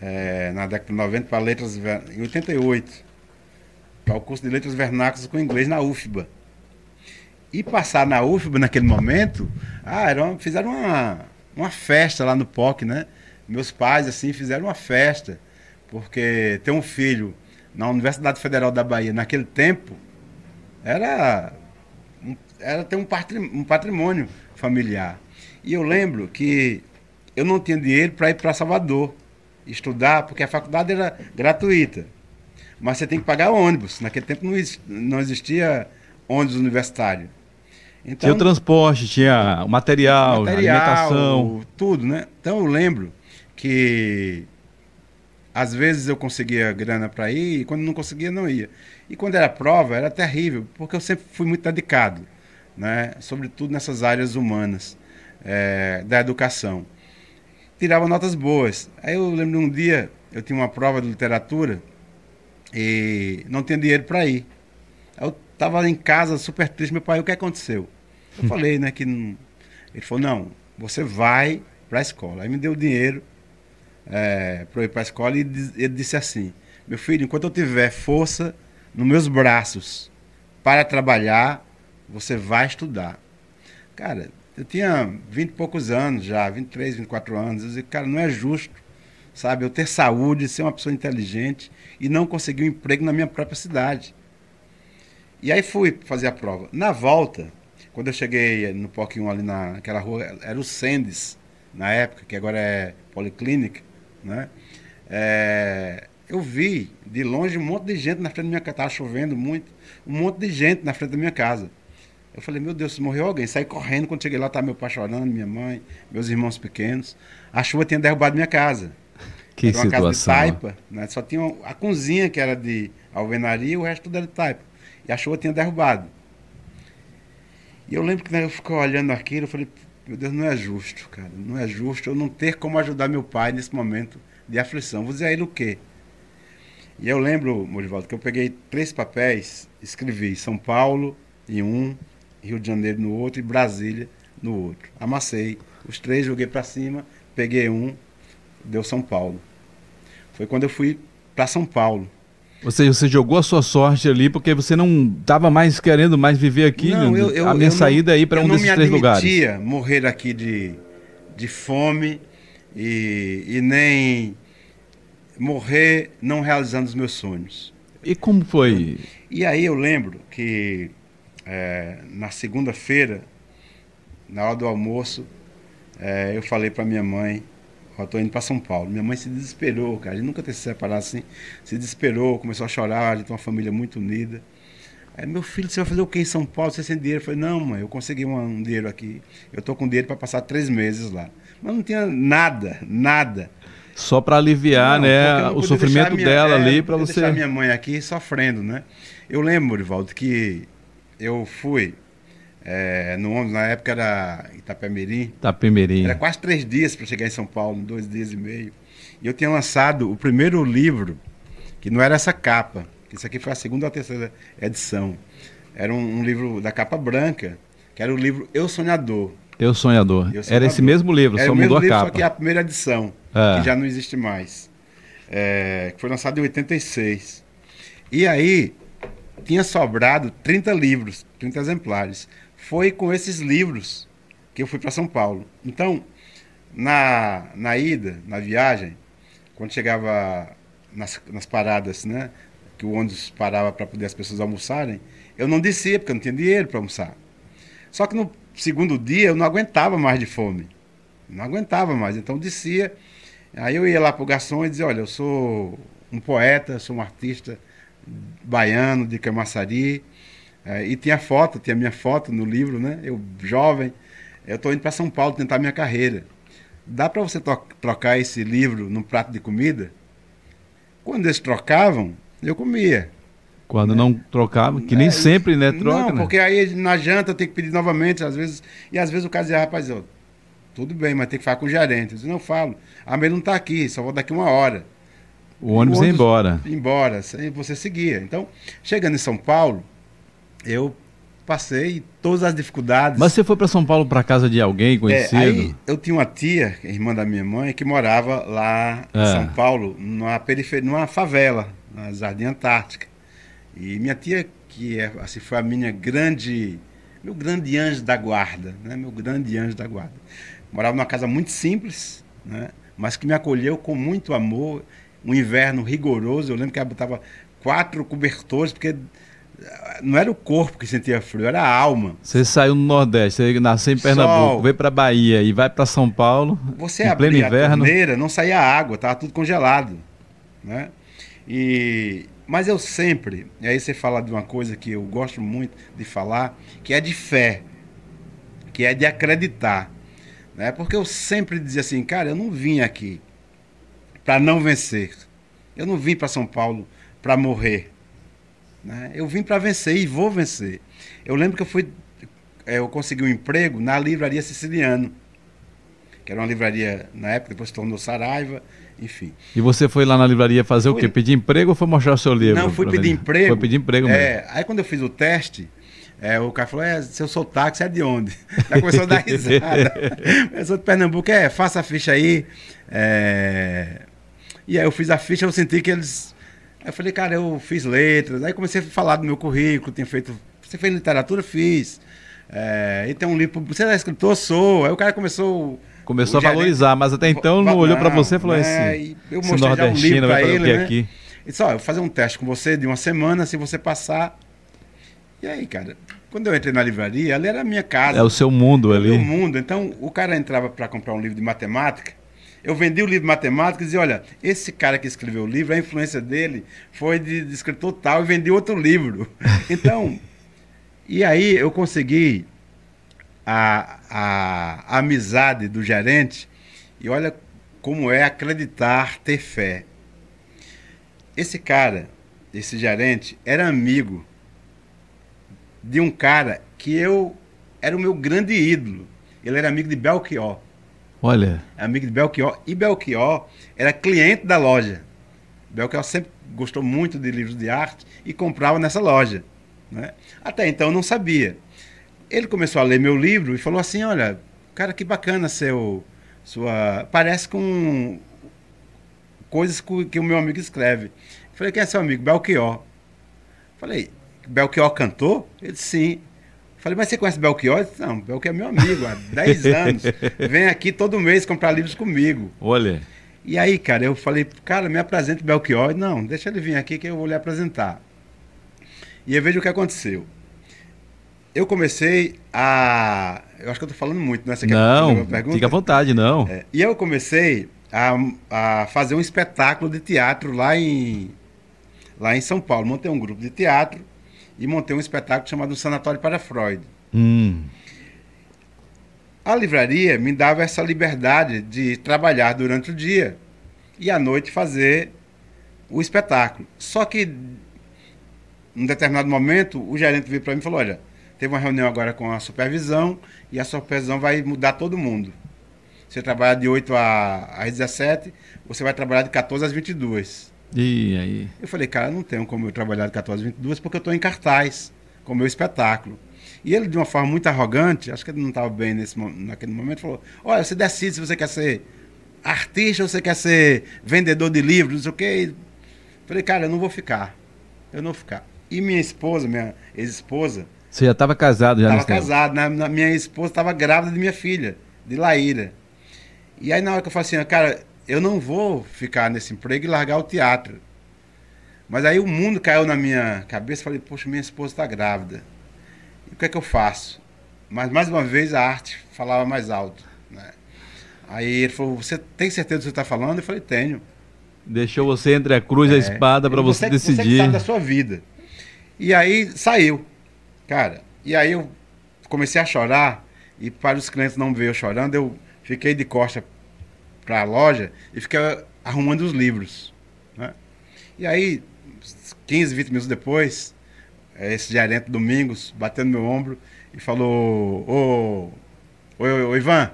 é, na década de 90, para letras, em 88, para o curso de letras vernáculas com inglês na UFBA. E passar na UFBA naquele momento, ah, era uma, fizeram uma, uma festa lá no POC, né? Meus pais, assim, fizeram uma festa, porque ter um filho na Universidade Federal da Bahia naquele tempo era era ter um patrimônio familiar. E eu lembro que eu não tinha dinheiro para ir para Salvador estudar, porque a faculdade era gratuita. Mas você tem que pagar ônibus. Naquele tempo não existia, não existia ônibus universitário. Então, tinha o transporte, tinha o material, material, alimentação. Tudo, né? Então eu lembro que às vezes eu conseguia grana para ir e quando não conseguia não ia. E quando era prova era terrível, porque eu sempre fui muito dedicado né? sobretudo nessas áreas humanas é, da educação. Tirava notas boas. Aí eu lembro de um dia, eu tinha uma prova de literatura e não tinha dinheiro para ir. Eu estava em casa super triste, meu pai, o que aconteceu? Eu falei, né, que ele falou, não, você vai para a escola. Aí me deu dinheiro é, para ir para a escola e ele disse assim, meu filho, enquanto eu tiver força nos meus braços para trabalhar, você vai estudar. Cara, eu tinha 20 e poucos anos já, 23, 24 anos. Eu dizia, cara, não é justo, sabe? Eu ter saúde, ser uma pessoa inteligente e não conseguir um emprego na minha própria cidade. E aí fui fazer a prova. Na volta, quando eu cheguei no POC 1 ali naquela rua, era o Sendes, na época, que agora é Policlínica, né? É, eu vi de longe um monte de gente na frente da minha casa, estava chovendo muito, um monte de gente na frente da minha casa. Eu falei, meu Deus, morreu alguém. Saí correndo, quando cheguei lá, estava meu pai chorando, minha mãe, meus irmãos pequenos. A chuva tinha derrubado minha casa. Que era uma situação. casa de taipa, né? Só tinha a cozinha que era de alvenaria e o resto tudo era de taipa. E a chuva tinha derrubado. E eu lembro que né, eu fiquei olhando aquilo, eu falei, meu Deus, não é justo, cara. Não é justo eu não ter como ajudar meu pai nesse momento de aflição. Vou dizer a ele o quê? E eu lembro, Morivaldo, que eu peguei três papéis, escrevi São Paulo em um, Rio de Janeiro no outro e Brasília no outro. Amassei os três, joguei para cima, peguei um, deu São Paulo. Foi quando eu fui para São Paulo. Ou seja, você jogou a sua sorte ali porque você não estava mais querendo mais viver aqui. Não, eu, eu, a minha eu saída não, aí para um desses três lugares. Eu não me morrer aqui de, de fome e, e nem morrer não realizando os meus sonhos. E como foi? E aí eu lembro que é, na segunda-feira, na hora do almoço, é, eu falei para minha mãe, eu tô indo para São Paulo. Minha mãe se desesperou, cara. A gente nunca ter se separado assim. Se desesperou, começou a chorar. A gente tem uma família muito unida. Aí, meu filho, você vai fazer o que em São Paulo? Você sem dinheiro? Eu falei, não, mãe, eu consegui um, um dinheiro aqui. Eu tô com dinheiro para passar três meses lá. Mas não tinha nada, nada. Só para aliviar, não, né, o sofrimento minha, dela é, ali para você. deixar minha mãe aqui sofrendo, né? Eu lembro, Rivaldo, que eu fui é, no ônibus, na época era Itapemirim. Itapemirim. Era quase três dias para chegar em São Paulo, dois dias e meio. E eu tinha lançado o primeiro livro, que não era essa capa, isso aqui foi a segunda ou a terceira edição. Era um, um livro da capa branca, que era o livro Eu Sonhador. Eu Sonhador. Eu Sonhador. Era esse mesmo livro, era só mudou livro, a capa. Só que é a primeira edição, é. que já não existe mais. É, que foi lançado em 86. E aí, tinha sobrado 30 livros, 30 exemplares foi com esses livros que eu fui para São Paulo. Então, na, na ida, na viagem, quando chegava nas, nas paradas, né, que o ônibus parava para poder as pessoas almoçarem, eu não descia, porque eu não tinha dinheiro para almoçar. Só que no segundo dia eu não aguentava mais de fome. Não aguentava mais, então descia. Aí eu ia lá para o garçom e dizia, olha, eu sou um poeta, sou um artista baiano de Camaçari, é, e tinha foto, tinha minha foto no livro, né? Eu jovem, eu estou indo para São Paulo tentar minha carreira. Dá para você trocar esse livro num prato de comida? Quando eles trocavam, eu comia. Quando né? não trocavam, que nem é, sempre, né? Troca, não, né? porque aí na janta eu tenho que pedir novamente, às vezes. E às vezes o cara dizia, rapaz, ó, tudo bem, mas tem que falar com o gerente. Eu disse, não falo. Ah, mas ele não está aqui, só vou daqui uma hora. O ônibus, o ônibus ia embora. Embora, você seguia. Então, chegando em São Paulo, eu passei todas as dificuldades. Mas você foi para São Paulo para casa de alguém conhecido? É, aí eu tinha uma tia, irmã da minha mãe, que morava lá em é. São Paulo, numa periferia, numa favela, na Jardim Antártica. E minha tia, que é, assim, foi a minha grande, meu grande anjo da guarda, né? Meu grande anjo da guarda. Morava numa casa muito simples, né? Mas que me acolheu com muito amor. Um inverno rigoroso. Eu lembro que ela botava quatro cobertores, porque não era o corpo que sentia frio, era a alma. Você saiu no Nordeste, você nasceu em Pernambuco, Sol. veio para Bahia e vai para São Paulo. Você em pleno inverno. a torneira, não saía água, estava tudo congelado, né? E mas eu sempre, e aí você fala de uma coisa que eu gosto muito de falar, que é de fé, que é de acreditar, né? Porque eu sempre dizia assim, cara, eu não vim aqui para não vencer. Eu não vim para São Paulo para morrer. Né? Eu vim para vencer e vou vencer. Eu lembro que eu fui, é, eu consegui um emprego na livraria Siciliano, que era uma livraria na época, depois se tornou Saraiva, enfim. E você foi lá na livraria fazer fui... o quê? Pedir emprego ou foi mostrar o seu livro? Não, fui pedir emprego. Foi pedir emprego mesmo. É, aí quando eu fiz o teste, é, o cara falou, é, seu sotaque, é de onde? Já começou a dar risada. eu sou de Pernambuco, é, faça a ficha aí. É... E aí eu fiz a ficha, eu senti que eles Aí eu falei, cara, eu fiz letras. Aí comecei a falar do meu currículo, tinha feito. Você fez literatura? Fiz. É, e tem um livro. Você é escritor? Sou. Aí o cara começou. Começou a valorizar, mas até então não, olhou para você e falou né, assim. Eu mostrei já um livro para ele. Né? Aqui? E disse, ó, eu vou fazer um teste com você de uma semana, se você passar. E aí, cara, quando eu entrei na livraria, ali era a minha casa. É o seu mundo ali. É o meu mundo. Então, o cara entrava para comprar um livro de matemática. Eu vendi o livro de matemática e dizia, olha, esse cara que escreveu o livro, a influência dele foi de, de escritor tal e vendi outro livro. Então, e aí eu consegui a, a, a amizade do gerente e olha como é acreditar, ter fé. Esse cara, esse gerente, era amigo de um cara que eu era o meu grande ídolo. Ele era amigo de Belchior. Olha. É amigo de Belchior. E Belchior era cliente da loja. Belchior sempre gostou muito de livros de arte e comprava nessa loja. Né? Até então não sabia. Ele começou a ler meu livro e falou assim: Olha, cara, que bacana seu. Sua. Parece com coisas que o meu amigo escreve. falei, quem é seu amigo? Belchior. Falei, Belchior cantou? Ele disse, sim. Falei, mas você conhece Belchior? Disse, não, Belchior é meu amigo há 10 anos. Vem aqui todo mês comprar livros comigo. Olha. E aí, cara, eu falei, cara, me apresente Belchior. Não, deixa ele vir aqui que eu vou lhe apresentar. E eu vejo o que aconteceu. Eu comecei a. Eu acho que eu tô falando muito, né? Você não, fica à vontade, não. É, e eu comecei a, a fazer um espetáculo de teatro lá em, lá em São Paulo. Montei um grupo de teatro e montei um espetáculo chamado Sanatório para Freud. Hum. A livraria me dava essa liberdade de trabalhar durante o dia e à noite fazer o espetáculo. Só que, em determinado momento, o gerente veio para mim e falou: Olha, teve uma reunião agora com a supervisão e a supervisão vai mudar todo mundo. Você trabalha de 8 às 17, você vai trabalhar de 14 às 22. E aí? Eu falei, cara, não tenho como eu trabalhar de 14 às 22 porque eu estou em cartaz com o meu espetáculo. E ele, de uma forma muito arrogante, acho que ele não estava bem nesse, naquele momento, falou: Olha, você decide se você quer ser artista ou você quer ser vendedor de livros, não sei o quê. Falei, cara, eu não vou ficar. Eu não vou ficar. E minha esposa, minha ex-esposa. Você já estava casado já Estava casado. Na, na, minha esposa estava grávida de minha filha, de Laíra. E aí, na hora que eu falei assim, cara, eu não vou ficar nesse emprego e largar o teatro. Mas aí o mundo caiu na minha cabeça. Falei, poxa, minha esposa está grávida o que é que eu faço? Mas mais uma vez a arte falava mais alto. Né? Aí ele falou: Você tem certeza do que você está falando? Eu falei: Tenho. Deixou você entre a cruz e a é. espada para você, você decidir. Você sabe da sua vida. E aí saiu. Cara, e aí eu comecei a chorar. E para os clientes não ver eu chorando, eu fiquei de costa para a loja e fiquei arrumando os livros. Né? E aí, 15, 20 minutos depois, é, esse gerente Domingos, batendo meu ombro e falou: Ô, ô, ô, Ivan,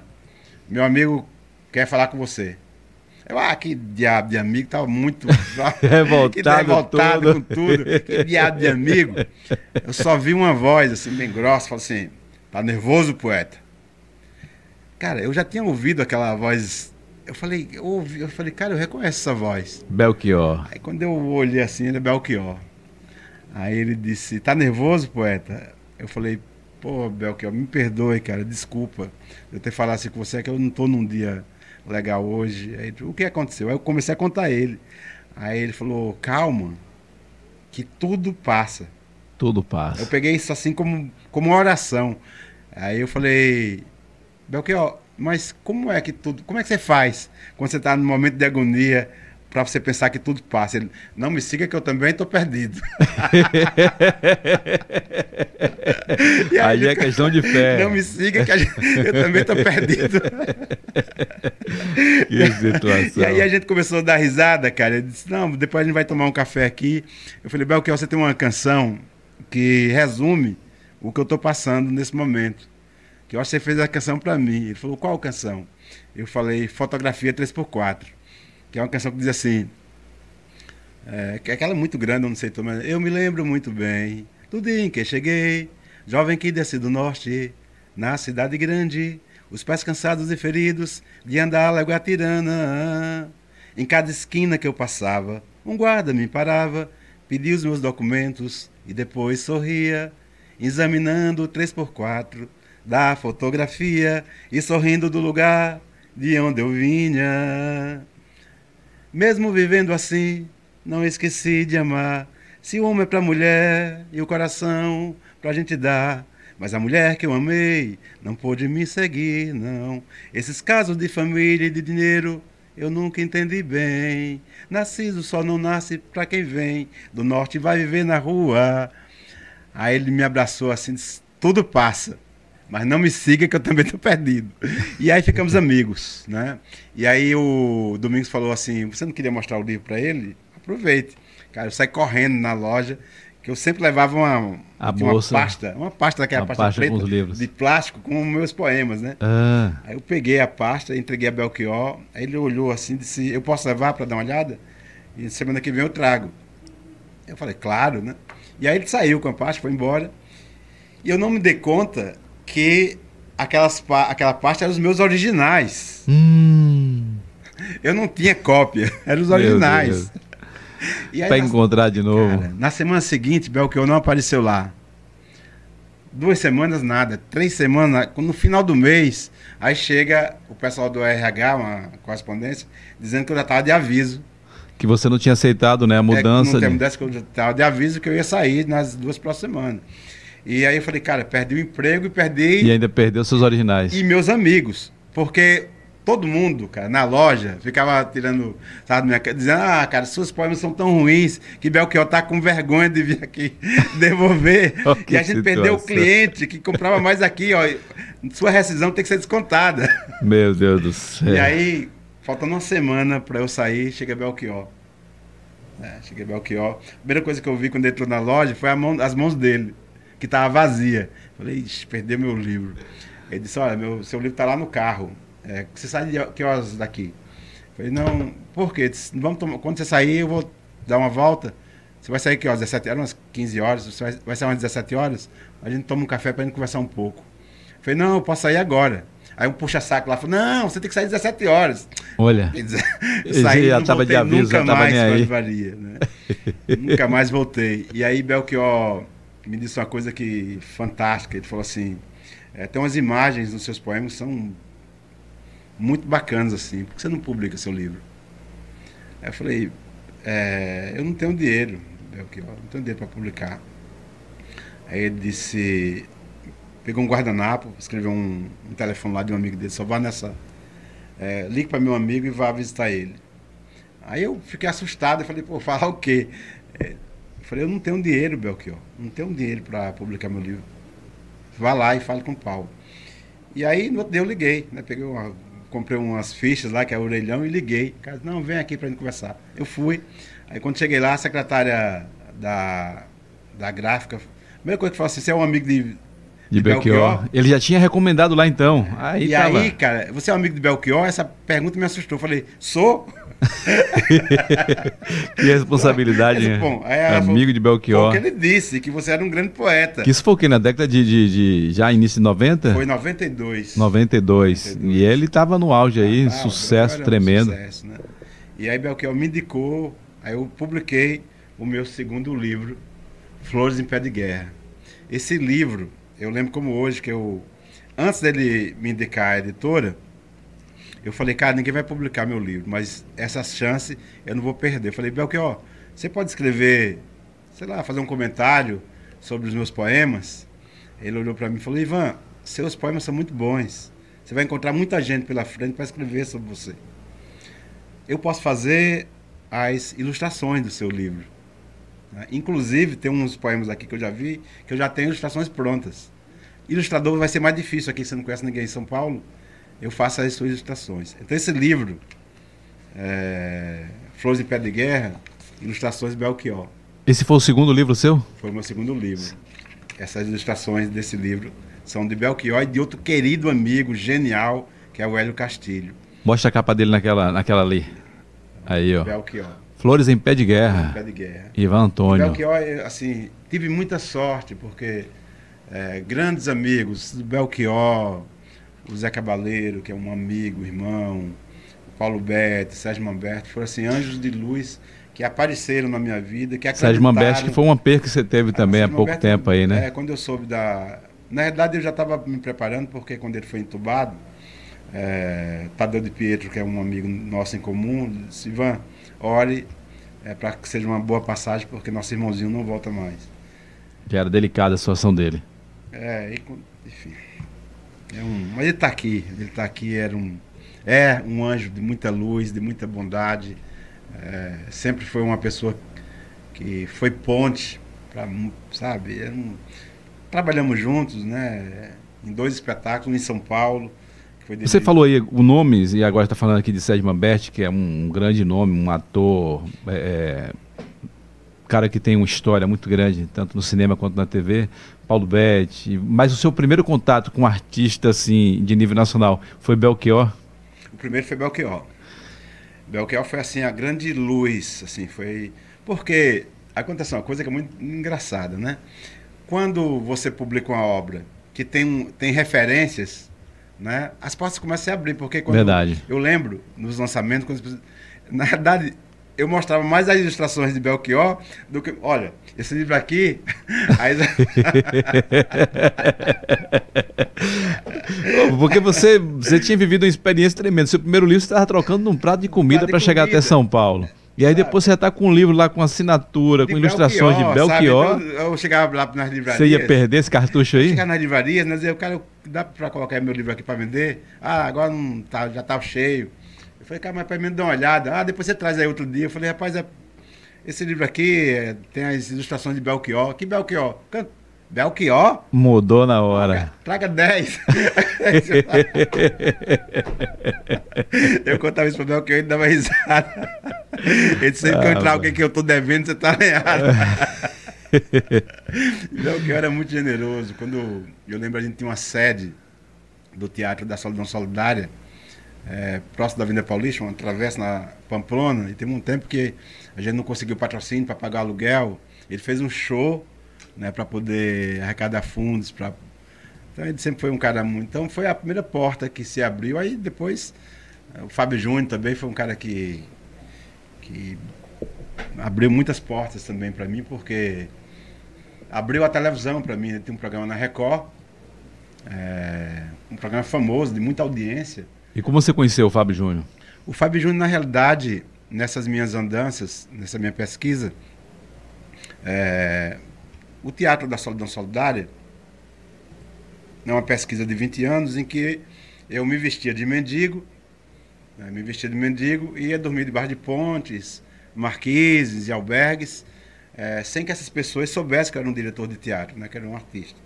meu amigo quer falar com você. Eu, ah, que diabo de amigo, tava muito revoltado, revoltado com tudo. Que diabo de amigo. Eu só vi uma voz assim, bem grossa, falou assim: tá nervoso, poeta? Cara, eu já tinha ouvido aquela voz. Eu falei, eu, ouvi, eu falei, cara, eu reconheço essa voz. Belchior. Aí quando eu olhei assim, ele é Belchior. Aí ele disse: Tá nervoso, poeta? Eu falei: Pô, Belchior, me perdoe, cara, desculpa eu ter falado assim com você, que eu não tô num dia legal hoje. Aí, o que aconteceu? Aí eu comecei a contar a ele. Aí ele falou: Calma, que tudo passa. Tudo passa. Eu peguei isso assim como, como uma oração. Aí eu falei: Belchior, mas como é que tudo. Como é que você faz quando você está no momento de agonia? para você pensar que tudo passa. Ele, não me siga que eu também estou perdido. aí, aí, é questão de fé. Não me siga que gente, eu também estou perdido. que situação. E aí a gente começou a dar risada, cara. Ele disse, não, depois a gente vai tomar um café aqui. Eu falei, Belchior, você tem uma canção que resume o que eu estou passando nesse momento. Que eu acho que você fez a canção para mim. Ele falou, qual canção? Eu falei, fotografia 3x4 que é uma canção que diz assim. É, que é aquela muito grande, eu não sei mas eu me lembro muito bem do dia em que cheguei, jovem que desce do norte, na cidade grande, os pés cansados e feridos de andar a Guatirana. Em cada esquina que eu passava, um guarda me parava, pedia os meus documentos e depois sorria, examinando o 3x4 da fotografia e sorrindo do lugar de onde eu vinha. Mesmo vivendo assim, não esqueci de amar. Se o homem é pra mulher e o coração pra gente dar. Mas a mulher que eu amei não pôde me seguir, não. Esses casos de família e de dinheiro eu nunca entendi bem. Nascido só não nasce pra quem vem. Do norte vai viver na rua. Aí ele me abraçou assim, disse, tudo passa mas não me siga que eu também estou perdido. E aí ficamos amigos, né? E aí o Domingos falou assim, você não queria mostrar o livro para ele? Aproveite. Cara, eu saí correndo na loja, que eu sempre levava uma, a bolsa, uma pasta, uma pasta daquela pasta, pasta preta, de plástico com meus poemas, né? Ah. Aí eu peguei a pasta, entreguei a Belchior, aí ele olhou assim, disse, eu posso levar para dar uma olhada? E semana que vem eu trago. Eu falei, claro, né? E aí ele saiu com a pasta, foi embora. E eu não me dei conta que aquelas, aquela parte eram os meus originais. Hum. Eu não tinha cópia, eram os originais. Para encontrar de novo. Cara, na semana seguinte, Belchior não apareceu lá. duas semanas nada, três semanas, no final do mês, aí chega o pessoal do RH, uma correspondência, dizendo que eu já estava de aviso. Que você não tinha aceitado, né, a mudança. É, não tem mudança, que eu já estava de aviso que eu ia sair nas duas próximas semanas. E aí eu falei, cara, perdi o emprego e perdi... E ainda perdeu seus originais. E meus amigos, porque todo mundo, cara, na loja, ficava tirando, sabe, minha, dizendo, ah, cara, suas poemas são tão ruins que Belchior tá com vergonha de vir aqui devolver. oh, e a gente situação. perdeu o cliente que comprava mais aqui, ó. Sua rescisão tem que ser descontada. Meu Deus do céu. E aí, faltando uma semana para eu sair, chega Belchior. É, cheguei Belchior. A primeira coisa que eu vi quando entrou na loja foi mão, as mãos dele, que tava vazia. Falei, perdeu meu livro. Ele disse, olha, meu, seu livro tá lá no carro. É, você sai de que horas daqui? Falei, não, por quê? Vamos tomar, quando você sair, eu vou dar uma volta. Você vai sair que horas? 17 horas, umas 15 horas? Você vai, vai sair umas 17 horas? A gente toma um café pra gente conversar um pouco. Falei, não, eu posso sair agora. Aí um puxa-saco lá falou, não, você tem que sair às 17 horas. Olha, eu saí, já estava de aviso, nunca já tava mais. Varia, né? nunca mais voltei. E aí Belchior me disse uma coisa que fantástica. Ele falou assim, é, tem umas imagens nos seus poemas que são muito bacanas assim. Por que você não publica seu livro? Aí eu falei, é, eu não tenho dinheiro, Belchior, não tenho dinheiro para publicar. Aí ele disse, pegou um guardanapo, escreveu um, um, telefone lá de um amigo dele, só vá nessa. É, ligue para meu amigo e vá visitar ele. Aí eu fiquei assustado, eu falei, pô, falar o quê? Falei, eu não tenho dinheiro, Belchior, não tenho dinheiro para publicar meu livro. Vá lá e fale com o Paulo. E aí, no outro dia eu liguei, né? Peguei uma, comprei umas fichas lá, que é o orelhão, e liguei. Cara, não, vem aqui pra gente conversar. Eu fui. Aí quando cheguei lá, a secretária da, da gráfica, a primeira coisa que falou assim, você é um amigo de, de, de Belchior. Belchior. Ele já tinha recomendado lá então. Aí e tava. aí, cara, você é um amigo de Belchior? Essa pergunta me assustou. Eu falei, sou? que responsabilidade, né? Bom, é, Amigo de Belchior. Foi o que ele disse, que você era um grande poeta. Que isso foi o que? Na década de, de, de já início de 90? Foi 92. 92. 92. E ele estava no auge aí, ah, sucesso tremendo. Um sucesso, né? E aí Belchior me indicou, aí eu publiquei o meu segundo livro, Flores em Pé de Guerra. Esse livro, eu lembro como hoje que eu, antes dele me indicar a editora, eu falei, cara, ninguém vai publicar meu livro, mas essa chance eu não vou perder. Eu falei, Belchior, você pode escrever, sei lá, fazer um comentário sobre os meus poemas? Ele olhou para mim e falou, Ivan, seus poemas são muito bons. Você vai encontrar muita gente pela frente para escrever sobre você. Eu posso fazer as ilustrações do seu livro. Né? Inclusive, tem uns poemas aqui que eu já vi, que eu já tenho ilustrações prontas. Ilustrador vai ser mais difícil aqui, você não conhece ninguém em São Paulo eu faço as suas ilustrações. Então esse livro, é, Flores em Pé de Guerra, Ilustrações Belchior. Esse foi o segundo livro seu? Foi o meu segundo livro. Essas ilustrações desse livro são de Belchior e de outro querido amigo genial, que é o Hélio Castilho. Mostra a capa dele naquela, naquela ali. Aí, ó. Belchior. Flores em Pé de Guerra. Em Pé de Guerra. Ivan Antônio. Belchior, assim, tive muita sorte, porque é, grandes amigos, Belchior, o Zé Cabaleiro, que é um amigo, irmão, o Paulo Betti, Sérgio Mamberti, foram assim, anjos de luz que apareceram na minha vida, que Sérgio Mamberti, que foi uma perca que você teve também há pouco tempo aí, né? É, quando eu soube da... Na verdade, eu já estava me preparando, porque quando ele foi entubado, é, Tadeu de Pietro, que é um amigo nosso em comum, disse, Ivan, ore é, para que seja uma boa passagem, porque nosso irmãozinho não volta mais. Já era delicada a situação dele. É, e, enfim... É um, mas ele está aqui, ele está aqui, era um, é um anjo de muita luz, de muita bondade. É, sempre foi uma pessoa que foi ponte para, sabe, é um, trabalhamos juntos, né, em dois espetáculos em São Paulo. Você falou aí o nome, e agora está falando aqui de Sérgio Mamberti, que é um, um grande nome, um ator, é, é cara que tem uma história muito grande, tanto no cinema quanto na TV, Paulo Betti. Mas o seu primeiro contato com um artista assim, de nível nacional foi Belchior? O primeiro foi Belchior. Belchior foi assim a grande luz, assim, foi porque aconteceu uma coisa que é muito engraçada, né? Quando você publica uma obra que tem, tem referências, né? As portas começam a se abrir, porque quando Verdade. Eu, eu lembro nos lançamentos, quando, na verdade, eu mostrava mais as ilustrações de Belchior do que. Olha, esse livro aqui. Aí... Porque você, você tinha vivido uma experiência tremenda. Seu primeiro livro você estava trocando um prato de comida para chegar até São Paulo. E aí depois você está com um livro lá com assinatura, de com ilustrações Belchior, de Belchior. Eu, eu, chegava lá nas livrarias. Você ia perder esse cartucho aí? Chegava nas livrarias, mas eu quero dá para colocar meu livro aqui para vender? Ah, agora não tá, já estava cheio. Falei, cara, mas para mim dar uma olhada. Ah, depois você traz aí outro dia. Eu falei, rapaz, é, esse livro aqui é, tem as ilustrações de Belchior. Que Belchior? Belchior? Mudou na hora. Traga 10. eu contava isso pro Belchior e ele dava risada. Ele sempre ah, que eu entrar alguém que eu tô devendo, você tá errado. Belchior era muito generoso. Quando eu lembro, a gente tinha uma sede do Teatro da Solidão Solidária, é, próximo da Avenida Paulista, uma travessa na Pamplona, e teve um tempo que a gente não conseguiu patrocínio para pagar aluguel. Ele fez um show né, para poder arrecadar fundos. Pra... Então ele sempre foi um cara muito. Então foi a primeira porta que se abriu. Aí depois o Fábio Júnior também foi um cara que, que abriu muitas portas também para mim, porque abriu a televisão para mim. Tem um programa na Record, é, um programa famoso, de muita audiência. E como você conheceu o Fábio Júnior? O Fábio Júnior, na realidade, nessas minhas andanças, nessa minha pesquisa, é, o Teatro da Solidão Solidária é uma pesquisa de 20 anos em que eu me vestia de mendigo, né, me vestia de mendigo e ia dormir debaixo de pontes, marquises e albergues, é, sem que essas pessoas soubessem que eu era um diretor de teatro, né, que era um artista.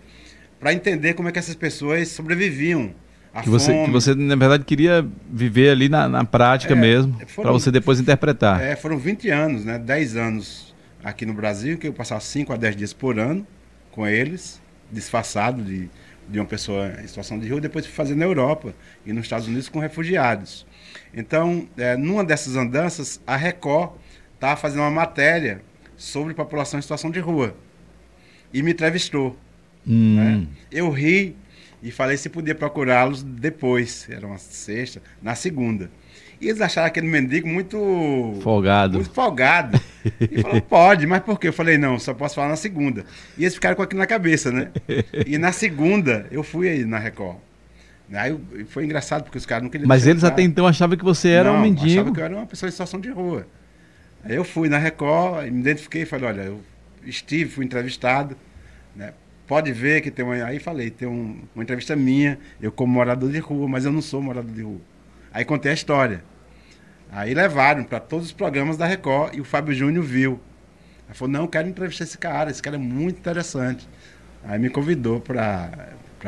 Para entender como é que essas pessoas sobreviviam que você, que você, na verdade, queria viver ali na, na prática é, mesmo, para você depois interpretar. É, foram 20 anos, né? 10 anos aqui no Brasil, que eu passava 5 a 10 dias por ano com eles, disfarçado de, de uma pessoa em situação de rua, depois fui fazer na Europa e nos Estados Unidos com refugiados. Então, é, numa dessas andanças, a Record estava fazendo uma matéria sobre população em situação de rua e me entrevistou. Hum. Né? Eu ri e falei se podia procurá-los depois, era uma sexta, na segunda. E eles acharam aquele mendigo muito. Folgado. Muito folgado. E falou, pode, mas por quê? Eu falei, não, só posso falar na segunda. E eles ficaram com aquilo na cabeça, né? E na segunda, eu fui aí na Record. Aí foi engraçado, porque os caras não queriam. Mas eles até então achavam que você era não, um mendigo. achavam que eu era uma pessoa em situação de rua. Aí eu fui na Record, me identifiquei e falei, olha, eu estive, fui entrevistado, né? Pode ver que tem uma. Aí falei, tem um, uma entrevista minha, eu como morador de rua, mas eu não sou morador de rua. Aí contei a história. Aí levaram para todos os programas da Record e o Fábio Júnior viu. Aí falou, não, quero entrevistar esse cara, esse cara é muito interessante. Aí me convidou para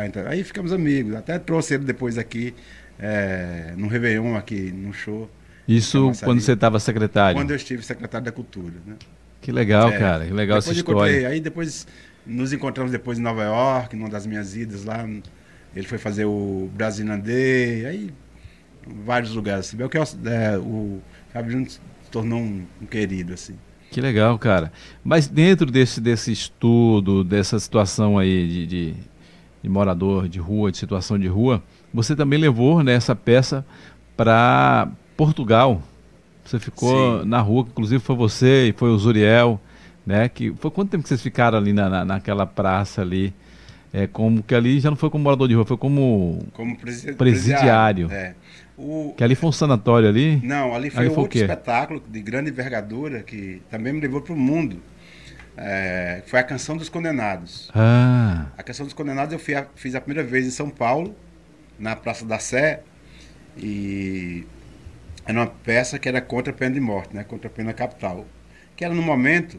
entrar. Aí ficamos amigos. Até trouxe ele depois aqui, é, no Réveillon, aqui no show. Isso quando você estava secretário? Quando eu estive secretário da Cultura. Né? Que legal, é, cara. Que legal essa história. Aí depois nos encontramos depois em Nova York, numa das minhas idas lá. Ele foi fazer o Brasinandê, aí vários lugares. Assim. que é, o Fábio Júnior se tornou um, um, querido, assim. Que legal, cara. Mas dentro desse, desse estudo, dessa situação aí de, de, de morador de rua, de situação de rua, você também levou né, essa peça para Portugal. Você ficou Sim. na rua, inclusive foi você e foi o Zuriel, né? Que, foi quanto tempo que vocês ficaram ali na, na, naquela praça ali? É, como que ali já não foi como morador de rua, foi como, como presidiário. presidiário. É. O... Que ali foi um sanatório ali? Não, ali foi ali outro espetáculo de grande envergadura que também me levou para o mundo. É, foi a Canção dos Condenados. Ah. A Canção dos Condenados eu fiz a, fiz a primeira vez em São Paulo, na Praça da Sé, e era uma peça que era contra a pena de morte, né, contra a pena capital. Que era no momento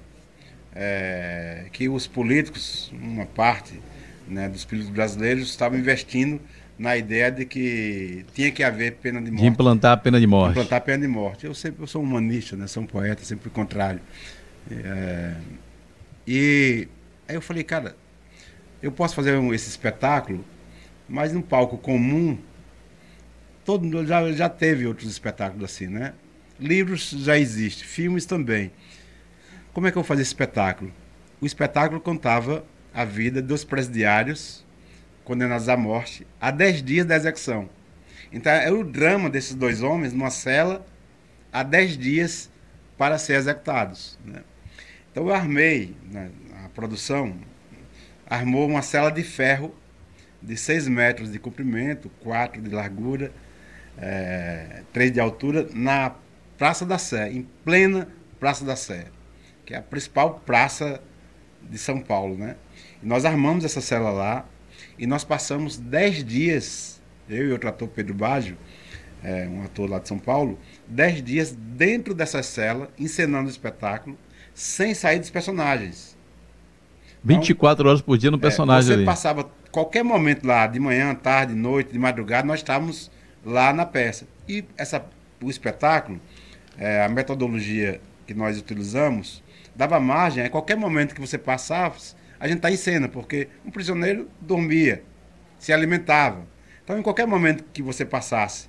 é, que os políticos, uma parte né, dos políticos brasileiros, estavam investindo na ideia de que tinha que haver pena de morte. De implantar a pena de morte. implantar a pena de morte. Eu sempre eu sou humanista, né? sou um poeta, sempre o contrário. É, e aí eu falei, cara, eu posso fazer um, esse espetáculo, mas num palco comum, todo já, já teve outros espetáculos assim, né? Livros já existem, filmes também. Como é que eu fazer esse espetáculo? O espetáculo contava a vida dos presidiários condenados à morte a 10 dias da execução. Então é o drama desses dois homens numa cela há 10 dias para ser executados. Né? Então eu armei, né, a produção armou uma cela de ferro de 6 metros de comprimento, 4 de largura, é, 3 de altura, na Praça da Sé, em plena Praça da Sé, que é a principal praça de São Paulo. Né? E nós armamos essa cela lá e nós passamos 10 dias, eu e outro ator, Pedro Baggio, é, um ator lá de São Paulo, 10 dias dentro dessa cela, encenando o espetáculo, sem sair dos personagens. 24 então, horas por dia no é, personagem é, você ali. passava qualquer momento lá, de manhã, tarde, noite, de madrugada, nós estávamos lá na peça. E essa, o espetáculo, é, a metodologia que nós utilizamos, dava margem a qualquer momento que você passasse, a gente está em cena, porque um prisioneiro dormia, se alimentava. Então, em qualquer momento que você passasse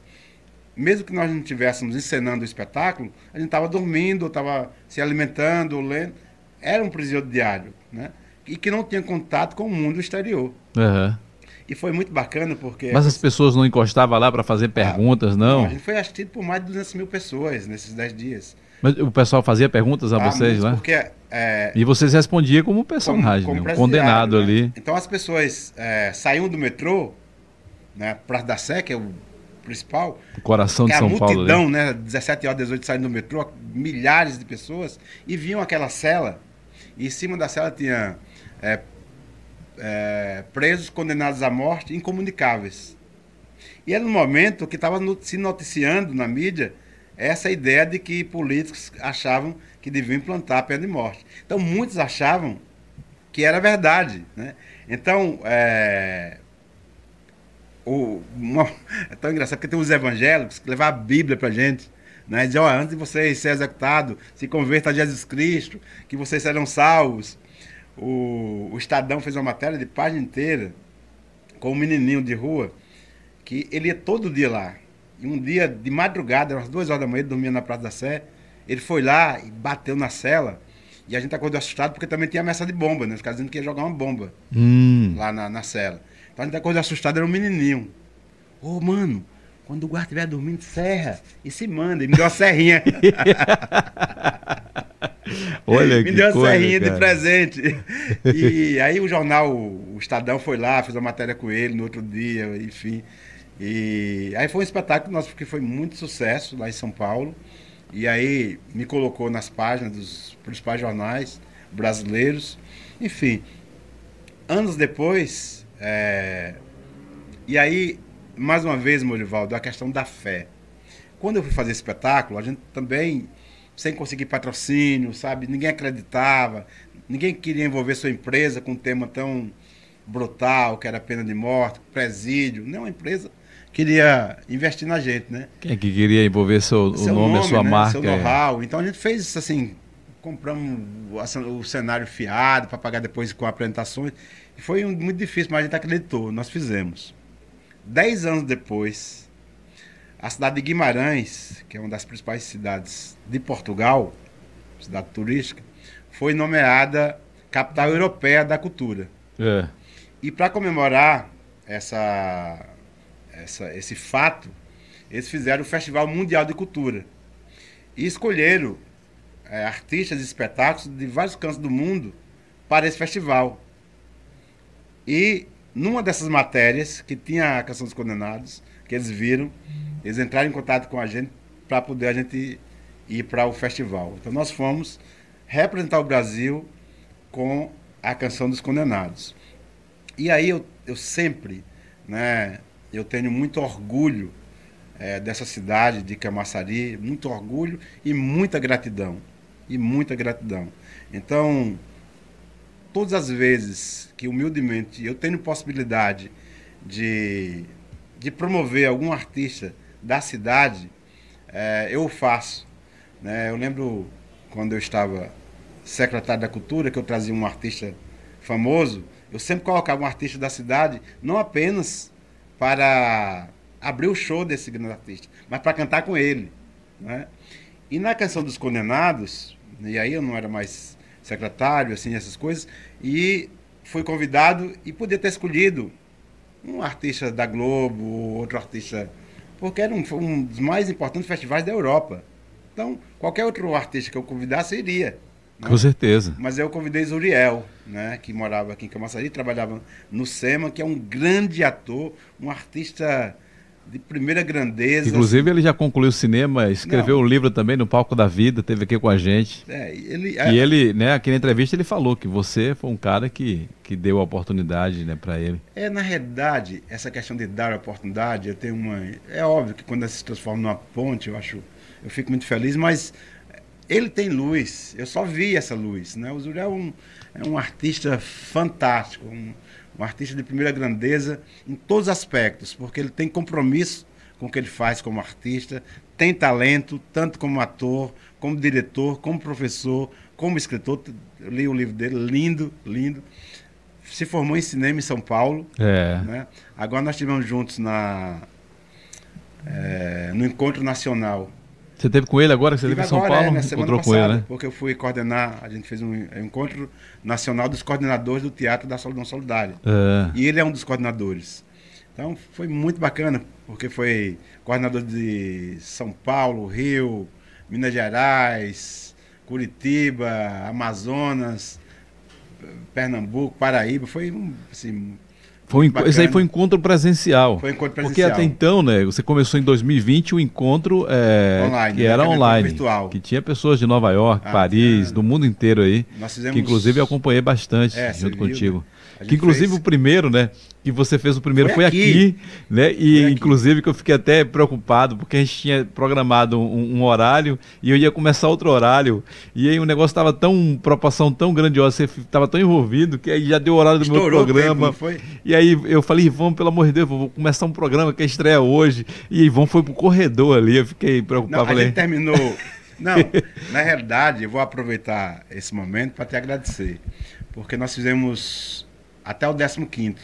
mesmo que nós não estivéssemos encenando o espetáculo, a gente estava dormindo, estava se alimentando, lendo. Era um presidiário, né? E que não tinha contato com o mundo exterior. Uhum. E foi muito bacana porque... Mas as pessoas não encostavam lá para fazer perguntas, ah, não? A gente foi assistido por mais de 200 mil pessoas nesses 10 dias. Mas o pessoal fazia perguntas a ah, vocês lá? Porque, é, e vocês respondiam como personagem, como, como né? um condenado né? ali. Então as pessoas é, saíam do metrô, né, Praça da Sé, que é o principal. O coração de São Paulo. A multidão, né? 17 horas, 18 saindo do metrô, milhares de pessoas, e viam aquela cela, e em cima da cela tinha é, é, presos condenados à morte incomunicáveis. E era no momento que estava se noticiando na mídia essa ideia de que políticos achavam que deviam implantar a pena de morte. Então muitos achavam que era verdade. Né? Então, é, o, é tão engraçado porque tem uns evangélicos que levam a Bíblia pra gente. Né? Diz, oh, antes de vocês ser executado, se converta a Jesus Cristo, que vocês serão salvos. O, o Estadão fez uma matéria de página inteira com um menininho de rua que ele ia todo dia lá. E um dia, de madrugada, às duas horas da manhã, ele dormia na Praça da Sé. Ele foi lá e bateu na cela. E a gente acordou assustado porque também tinha ameaça de bomba, né? Os caras dizendo que ia jogar uma bomba hum. lá na, na cela. Então a gente coisa assustada era um menininho. Ô, oh, mano, quando o guarda estiver dormindo, serra e se manda. E me deu uma serrinha. Olha Me deu uma coisa, serrinha cara. de presente. E aí o jornal, o Estadão foi lá, fez uma matéria com ele no outro dia, enfim. E aí foi um espetáculo nosso que foi muito sucesso lá em São Paulo. E aí me colocou nas páginas dos principais jornais brasileiros. Enfim, anos depois, é... E aí, mais uma vez, Morivaldo, a questão da fé. Quando eu fui fazer espetáculo, a gente também, sem conseguir patrocínio, sabe? Ninguém acreditava, ninguém queria envolver sua empresa com um tema tão brutal, que era pena de morte, presídio. Nenhuma empresa queria investir na gente, né? Quem é que queria envolver seu, seu o nome, nome, a sua né? marca? Seu know-how. Então a gente fez isso assim, compramos o cenário fiado para pagar depois com apresentações. Foi muito difícil, mas a gente acreditou, nós fizemos. Dez anos depois, a cidade de Guimarães, que é uma das principais cidades de Portugal, cidade turística, foi nomeada capital europeia da cultura. É. E para comemorar essa, essa, esse fato, eles fizeram o Festival Mundial de Cultura. E escolheram é, artistas e espetáculos de vários cantos do mundo para esse festival. E numa dessas matérias, que tinha a Canção dos Condenados, que eles viram, eles entraram em contato com a gente para poder a gente ir para o festival. Então nós fomos representar o Brasil com a Canção dos Condenados. E aí eu, eu sempre, né, eu tenho muito orgulho é, dessa cidade de Camaçari, muito orgulho e muita gratidão. E muita gratidão. Então, todas as vezes que humildemente eu tenho possibilidade de, de promover algum artista da cidade, é, eu faço. Né? Eu lembro quando eu estava secretário da Cultura, que eu trazia um artista famoso, eu sempre colocava um artista da cidade, não apenas para abrir o show desse grande artista, mas para cantar com ele. Né? E na canção dos condenados, e aí eu não era mais secretário, assim, essas coisas. E fui convidado e podia ter escolhido um artista da Globo, outro artista. Porque era um, um dos mais importantes festivais da Europa. Então, qualquer outro artista que eu convidasse iria. Né? Com certeza. Mas eu convidei Zuriel, né, que morava aqui em Camaçari, trabalhava no SEMA, que é um grande ator, um artista de primeira grandeza. Inclusive, ele já concluiu o cinema, escreveu um livro também no Palco da Vida, teve aqui com a gente. É, ele, e é... ele, né, aqui na entrevista, ele falou que você foi um cara que, que deu a oportunidade né, para ele. É, na realidade, essa questão de dar a oportunidade, eu tenho uma. É óbvio que quando se transforma numa ponte, eu acho. Eu fico muito feliz, mas ele tem luz, eu só vi essa luz. Né? O Zuriel é um, é um artista fantástico, um, um artista de primeira grandeza em todos os aspectos, porque ele tem compromisso com o que ele faz como artista, tem talento, tanto como ator, como diretor, como professor, como escritor. Eu li o livro dele, lindo, lindo. Se formou em cinema em São Paulo. É. Né? Agora nós estivemos juntos na, é, no Encontro Nacional você teve com ele agora que você teve em São Paulo? É, semana passada, com ele, né? Porque eu fui coordenar, a gente fez um encontro nacional dos coordenadores do Teatro da Solidão Solidária. É. E ele é um dos coordenadores. Então foi muito bacana, porque foi coordenador de São Paulo, Rio, Minas Gerais, Curitiba, Amazonas, Pernambuco, Paraíba. Foi assim, foi um, esse aí foi um encontro presencial. Foi um encontro presencial. Porque até então, né, você começou em 2020 o um encontro é, online, que né, era online, virtual. que tinha pessoas de Nova York, ah, Paris, é. do mundo inteiro aí, fizemos... que inclusive eu acompanhei bastante é, junto contigo. Viu, né? Que inclusive fez... o primeiro, né? Que você fez o primeiro foi, foi aqui. aqui. né? E foi inclusive aqui. que eu fiquei até preocupado, porque a gente tinha programado um, um, horário e eu ia começar outro horário. E aí o negócio estava tão, proporção tão grandiosa, você estava tão envolvido, que aí já deu o horário do Estourou meu programa. Tempo, e aí eu falei, Ivan, pelo amor de Deus, vou começar um programa que é estreia hoje. E Ivan foi pro corredor ali, eu fiquei preocupado. Não, falei... a gente terminou. Não, na realidade, eu vou aproveitar esse momento para te agradecer. Porque nós fizemos até o 15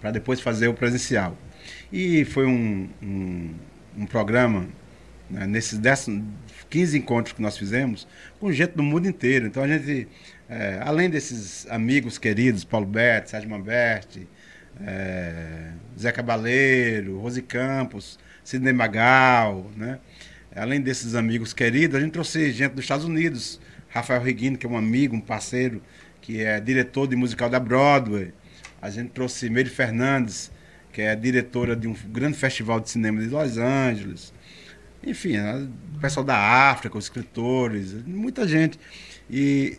para depois fazer o presencial. E foi um, um, um programa, né, nesses 10, 15 encontros que nós fizemos, com gente do mundo inteiro. Então a gente, é, além desses amigos queridos, Paulo Berti, Sérgio Mamberti, é, Zé Cabaleiro, Rose Campos, Sidney Magal, né? Além desses amigos queridos, a gente trouxe gente dos Estados Unidos, Rafael Reguino, que é um amigo, um parceiro, que é diretor de musical da Broadway. A gente trouxe Meire Fernandes, que é diretora de um grande festival de cinema de Los Angeles. Enfim, o pessoal da África, os escritores, muita gente. E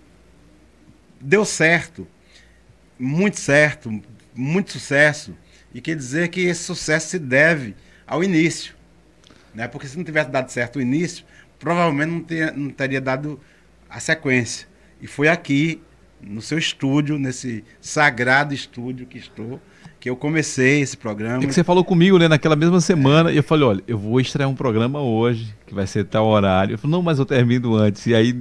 deu certo, muito certo, muito sucesso. E quer dizer que esse sucesso se deve ao início. Né? Porque se não tivesse dado certo o início, provavelmente não, não teria dado a sequência. E foi aqui no seu estúdio, nesse sagrado estúdio que estou, que eu comecei esse programa. É que você falou comigo, né, naquela mesma semana, é. e eu falei, olha, eu vou estrear um programa hoje, que vai ser tal horário. Eu falei, não, mas eu termino antes. E aí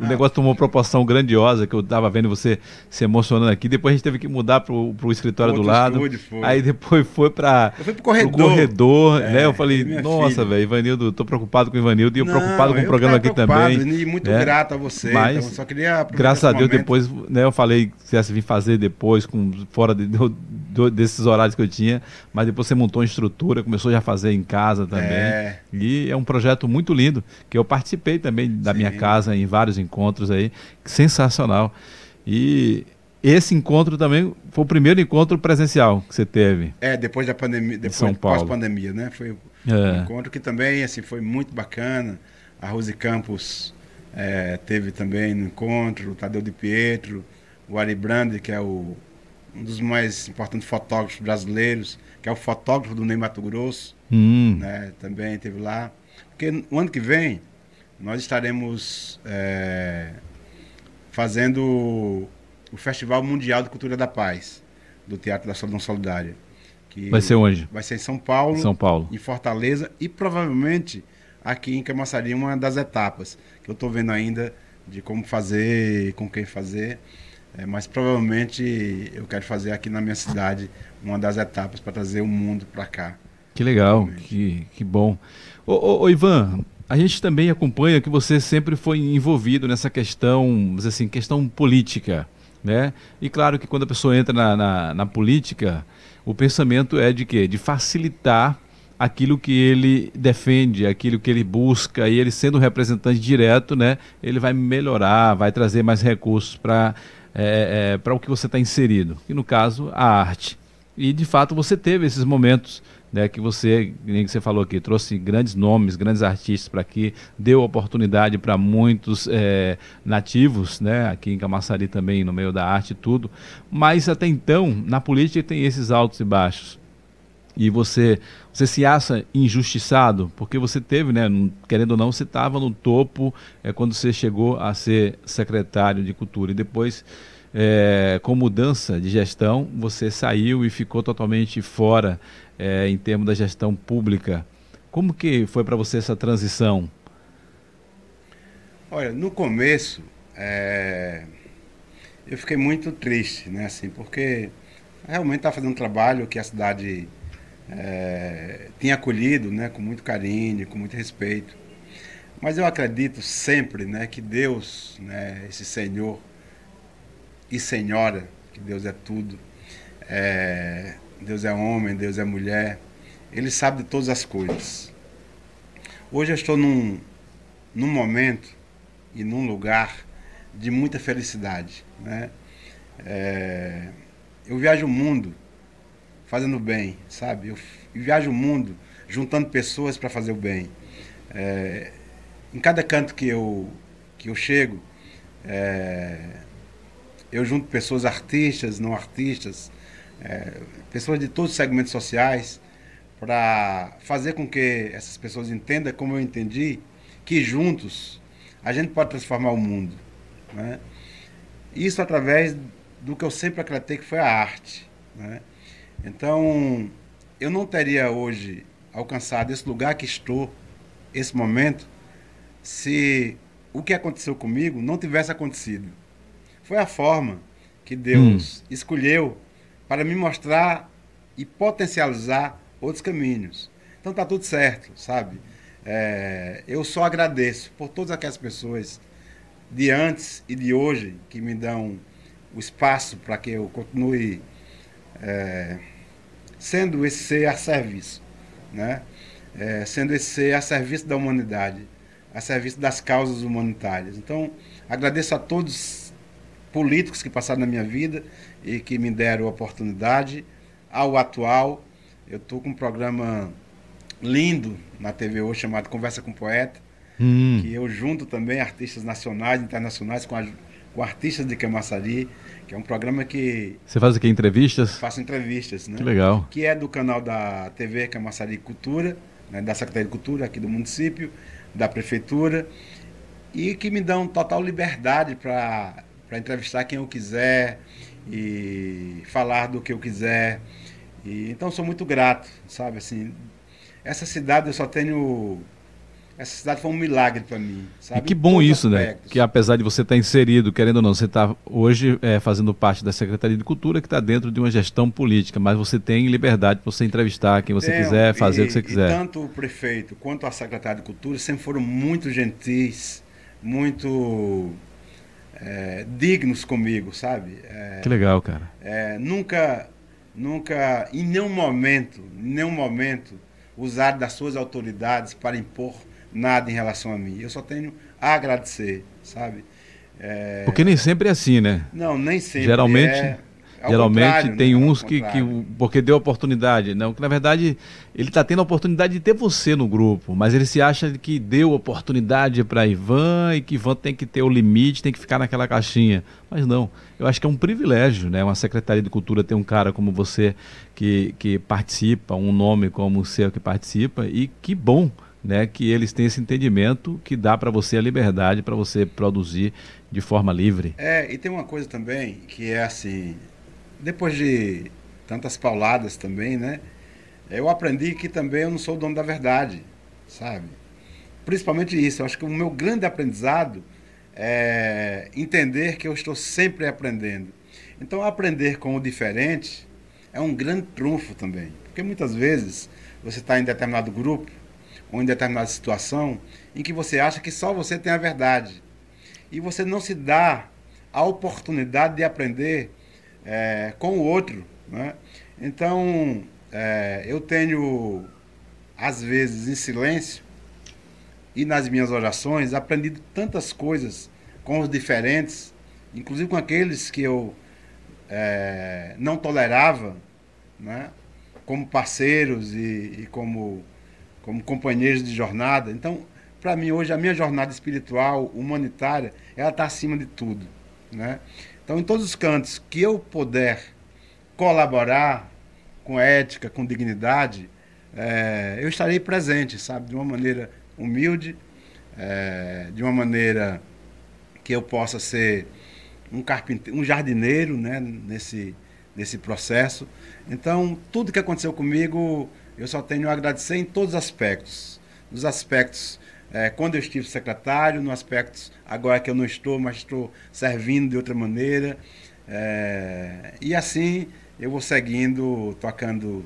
o negócio tomou proporção grandiosa, que eu estava vendo você se emocionando aqui. Depois a gente teve que mudar para o escritório Outro do lado. Estúdio, foi. Aí depois foi para o corredor. corredor é, né? Eu falei, nossa, velho, Ivanildo, estou preocupado com o Ivanildo e eu preocupado com o programa aqui também. E muito né? grato a você. Mas, então, só queria graças a Deus, momento. depois, né, eu falei que você vir fazer depois, com, fora de, de, desses horários que eu tinha, mas depois você montou uma estrutura, começou já a fazer em casa também. É. E é um projeto muito lindo, que eu participei também da Sim. minha casa em vários encontros encontros aí, sensacional. E esse encontro também foi o primeiro encontro presencial que você teve. É, depois da pandemia, depois São Paulo. pós-pandemia, né? Foi é. um encontro que também assim foi muito bacana. A Rose Campos é, teve também no encontro, o Tadeu de Pietro, o Ari Brandi, que é o, um dos mais importantes fotógrafos brasileiros, que é o fotógrafo do Ney Mato Grosso, hum. né? Também teve lá. Porque o ano que vem nós estaremos é, fazendo o Festival Mundial de Cultura da Paz, do Teatro da Solidão Solidária. Que vai ser onde? Vai ser em São Paulo, São Paulo, em Fortaleza e provavelmente aqui em Camaçari, uma das etapas que eu estou vendo ainda de como fazer, com quem fazer. É, mas provavelmente eu quero fazer aqui na minha cidade uma das etapas para trazer o mundo para cá. Que legal, que, que bom. Ô, ô, ô Ivan, a gente também acompanha que você sempre foi envolvido nessa questão, assim, questão política, né? E claro que quando a pessoa entra na, na, na política, o pensamento é de quê? De facilitar aquilo que ele defende, aquilo que ele busca, e ele sendo representante direto, né, ele vai melhorar, vai trazer mais recursos para é, é, para o que você está inserido, e no caso, a arte. E de fato você teve esses momentos né, que você, que você falou aqui, trouxe grandes nomes, grandes artistas para aqui, deu oportunidade para muitos é, nativos, né, aqui em Camaçari também, no meio da arte e tudo, mas até então, na política tem esses altos e baixos. E você você se acha injustiçado? Porque você teve, né, querendo ou não, você estava no topo é, quando você chegou a ser secretário de cultura. E depois é, com mudança de gestão você saiu e ficou totalmente fora é, em termos da gestão pública. Como que foi para você essa transição? Olha, no começo é, eu fiquei muito triste, né, assim, porque realmente estava fazendo um trabalho que a cidade é, tinha acolhido né, com muito carinho, com muito respeito. Mas eu acredito sempre né, que Deus, né, esse Senhor e Senhora, que Deus é tudo, é, Deus é homem, Deus é mulher, Ele sabe de todas as coisas. Hoje eu estou num, num momento e num lugar de muita felicidade. Né? É, eu viajo o mundo fazendo bem, sabe? Eu viajo o mundo juntando pessoas para fazer o bem. É, em cada canto que eu, que eu chego, é, eu junto pessoas artistas, não artistas, é, pessoas de todos os segmentos sociais, para fazer com que essas pessoas entendam, como eu entendi, que juntos a gente pode transformar o mundo. Né? Isso através do que eu sempre acreditei que foi a arte. Né? Então, eu não teria hoje alcançado esse lugar que estou, esse momento, se o que aconteceu comigo não tivesse acontecido. Foi a forma que Deus hum. escolheu para me mostrar e potencializar outros caminhos. Então tá tudo certo, sabe? É, eu só agradeço por todas aquelas pessoas de antes e de hoje que me dão o espaço para que eu continue é, sendo esse ser a serviço, né? É, sendo esse ser a serviço da humanidade, a serviço das causas humanitárias. Então, agradeço a todos políticos que passaram na minha vida e que me deram oportunidade, ao atual. Eu estou com um programa lindo na TV hoje chamado Conversa com Poeta, hum. que eu junto também artistas nacionais e internacionais com, a, com artistas de Camaçari que é um programa que... Você faz aqui entrevistas? Faço entrevistas, né? Que legal. Que é do canal da TV Camaçari Cultura, né, da Secretaria de Cultura aqui do município, da Prefeitura, e que me dão total liberdade para entrevistar quem eu quiser e falar do que eu quiser. E, então sou muito grato, sabe? Assim, essa cidade eu só tenho essa cidade foi um milagre para mim. Sabe? E que bom isso, né? Que apesar de você estar inserido, querendo ou não, você está hoje é, fazendo parte da Secretaria de Cultura, que está dentro de uma gestão política, mas você tem liberdade para você entrevistar quem você quiser, fazer e, o que você quiser. tanto o prefeito quanto a secretária de Cultura sempre foram muito gentis, muito é, dignos comigo, sabe? É, que legal, cara. É, nunca, nunca, em nenhum momento, em nenhum momento, usar das suas autoridades para impor nada em relação a mim. Eu só tenho a agradecer, sabe? É... Porque nem sempre é assim, né? Não, nem sempre. Geralmente, geralmente tem né? uns que, que, porque deu oportunidade, não, que na verdade ele está tendo a oportunidade de ter você no grupo, mas ele se acha que deu oportunidade para Ivan e que Ivan tem que ter o limite, tem que ficar naquela caixinha. Mas não, eu acho que é um privilégio, né? Uma secretaria de cultura ter um cara como você que, que participa, um nome como o seu que participa e que bom né, que eles têm esse entendimento que dá para você a liberdade para você produzir de forma livre. É, e tem uma coisa também que é assim, depois de tantas pauladas também, né, eu aprendi que também eu não sou o dono da verdade, sabe? Principalmente isso, eu acho que o meu grande aprendizado é entender que eu estou sempre aprendendo. Então, aprender com o diferente é um grande trunfo também, porque muitas vezes você está em determinado grupo ou em determinada situação em que você acha que só você tem a verdade. E você não se dá a oportunidade de aprender é, com o outro. Né? Então, é, eu tenho às vezes em silêncio, e nas minhas orações, aprendido tantas coisas com os diferentes, inclusive com aqueles que eu é, não tolerava, né? como parceiros e, e, como, como companheiros de jornada. Então, para mim, hoje, a minha jornada espiritual, humanitária, ela está acima de tudo. Né? Então, em todos os cantos que eu puder colaborar com ética, com dignidade, é, eu estarei presente, sabe, de uma maneira humilde, é, de uma maneira que eu possa ser um carpinteiro, um jardineiro, né, nesse nesse processo. Então, tudo que aconteceu comigo, eu só tenho a agradecer em todos os aspectos. Nos aspectos é, quando eu estive secretário, no aspecto agora que eu não estou, mas estou servindo de outra maneira. É, e assim eu vou seguindo, tocando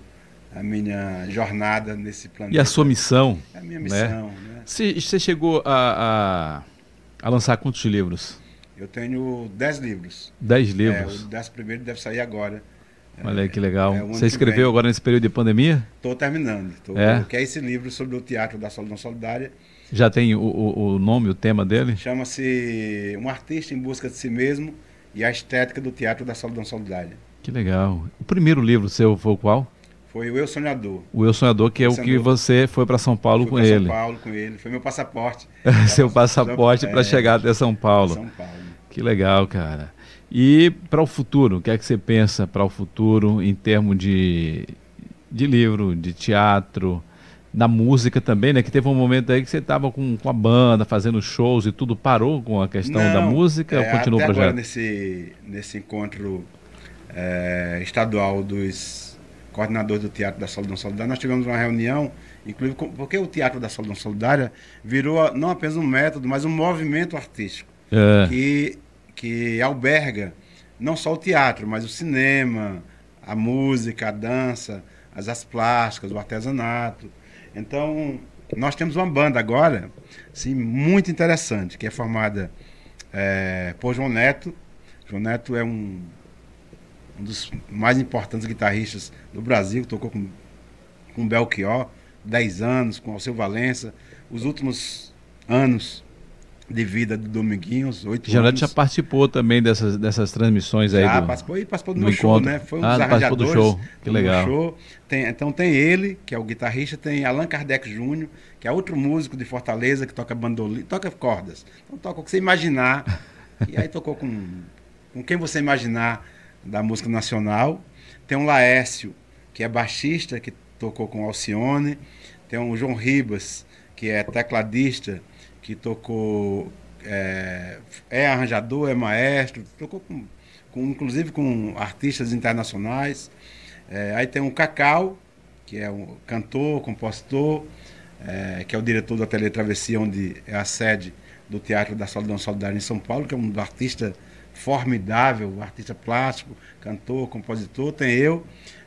a minha jornada nesse planeta. E a sua missão? É a minha né? missão. Né? Você, você chegou a, a, a, lançar quantos livros? Eu tenho dez livros. Dez livros? É, o décimo primeiro deve sair agora. Olha aí que legal. É, Você escreveu agora nesse período de pandemia? Estou terminando. Tô, é? Que é esse livro sobre o teatro da Solidão Solidária. Já tem o, o, o nome, o tema dele? Chama-se Um Artista em Busca de Si Mesmo e a Estética do Teatro da Solidão Solidária. Que legal. O primeiro livro seu foi qual? Foi o Eu Sonhador. O Eu Sonhador, que é o que você foi para São Paulo com ele. São Paulo com ele. Foi meu passaporte. Seu passaporte para é, chegar até São Paulo. São Paulo. Que legal, cara. E para o futuro, o que é que você pensa para o futuro em termos de, de livro, de teatro, na música também, né? Que teve um momento aí que você estava com, com a banda, fazendo shows e tudo parou com a questão Não, da música é, ou continua o projeto? Agora nesse, nesse encontro é, estadual dos coordenadores do Teatro da Solidão Solidária, nós tivemos uma reunião, inclusive porque o Teatro da Solidão Solidária virou não apenas um método, mas um movimento artístico é. que, que alberga não só o teatro, mas o cinema, a música, a dança, as artes plásticas, o artesanato. Então, nós temos uma banda agora, sim, muito interessante, que é formada é, por João Neto. João Neto é um, um dos mais importantes guitarristas do Brasil, tocou com, com Belchior, 10 anos, com Alceu Valença. Os últimos anos de vida do Dominguinhos, oito anos. já participou também dessas, dessas transmissões aí já, do participou e participou do, do meu encontro. show, né? Foi um ah, dos arranjadores do show. Que do legal. show. Tem, então tem ele, que é o guitarrista, tem Allan Kardec Júnior, que é outro músico de Fortaleza, que toca bandolim, toca cordas. Então toca o que você imaginar. e aí tocou com, com quem você imaginar da música nacional. Tem um Laércio, que é baixista, que tocou com Alcione. Tem um João Ribas, que é tecladista, que tocou, é, é arranjador, é maestro, tocou com, com, inclusive com artistas internacionais. É, aí tem o Cacau, que é um cantor, compositor, é, que é o diretor do Ateliê Travessia, onde é a sede do Teatro da Solidão Solidária em São Paulo, que é um artista formidável, artista plástico, cantor, compositor. Tem eu,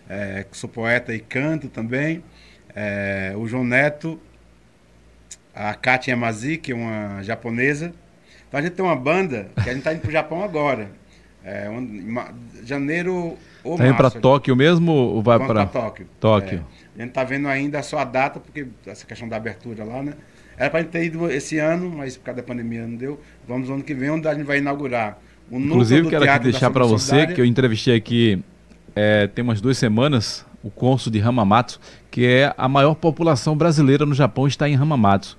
é, que sou poeta e canto também. É, o João Neto, a Katia Yamazi, que é uma japonesa. Então a gente tem uma banda que a gente está indo para o Japão agora. É, um, janeiro ou Está indo para Tóquio mesmo ou vai para Tóquio? Tóquio. É, a gente está vendo ainda só a data, porque essa questão da abertura lá, né? Era para a gente ter ido esse ano, mas por causa da pandemia não deu. Vamos no ano que vem, onde a gente vai inaugurar o Inclusive, quero aqui deixar para você que eu entrevistei aqui é, tem umas duas semanas o cônsul de Hamamatsu, que é a maior população brasileira no Japão, está em Hamamatsu.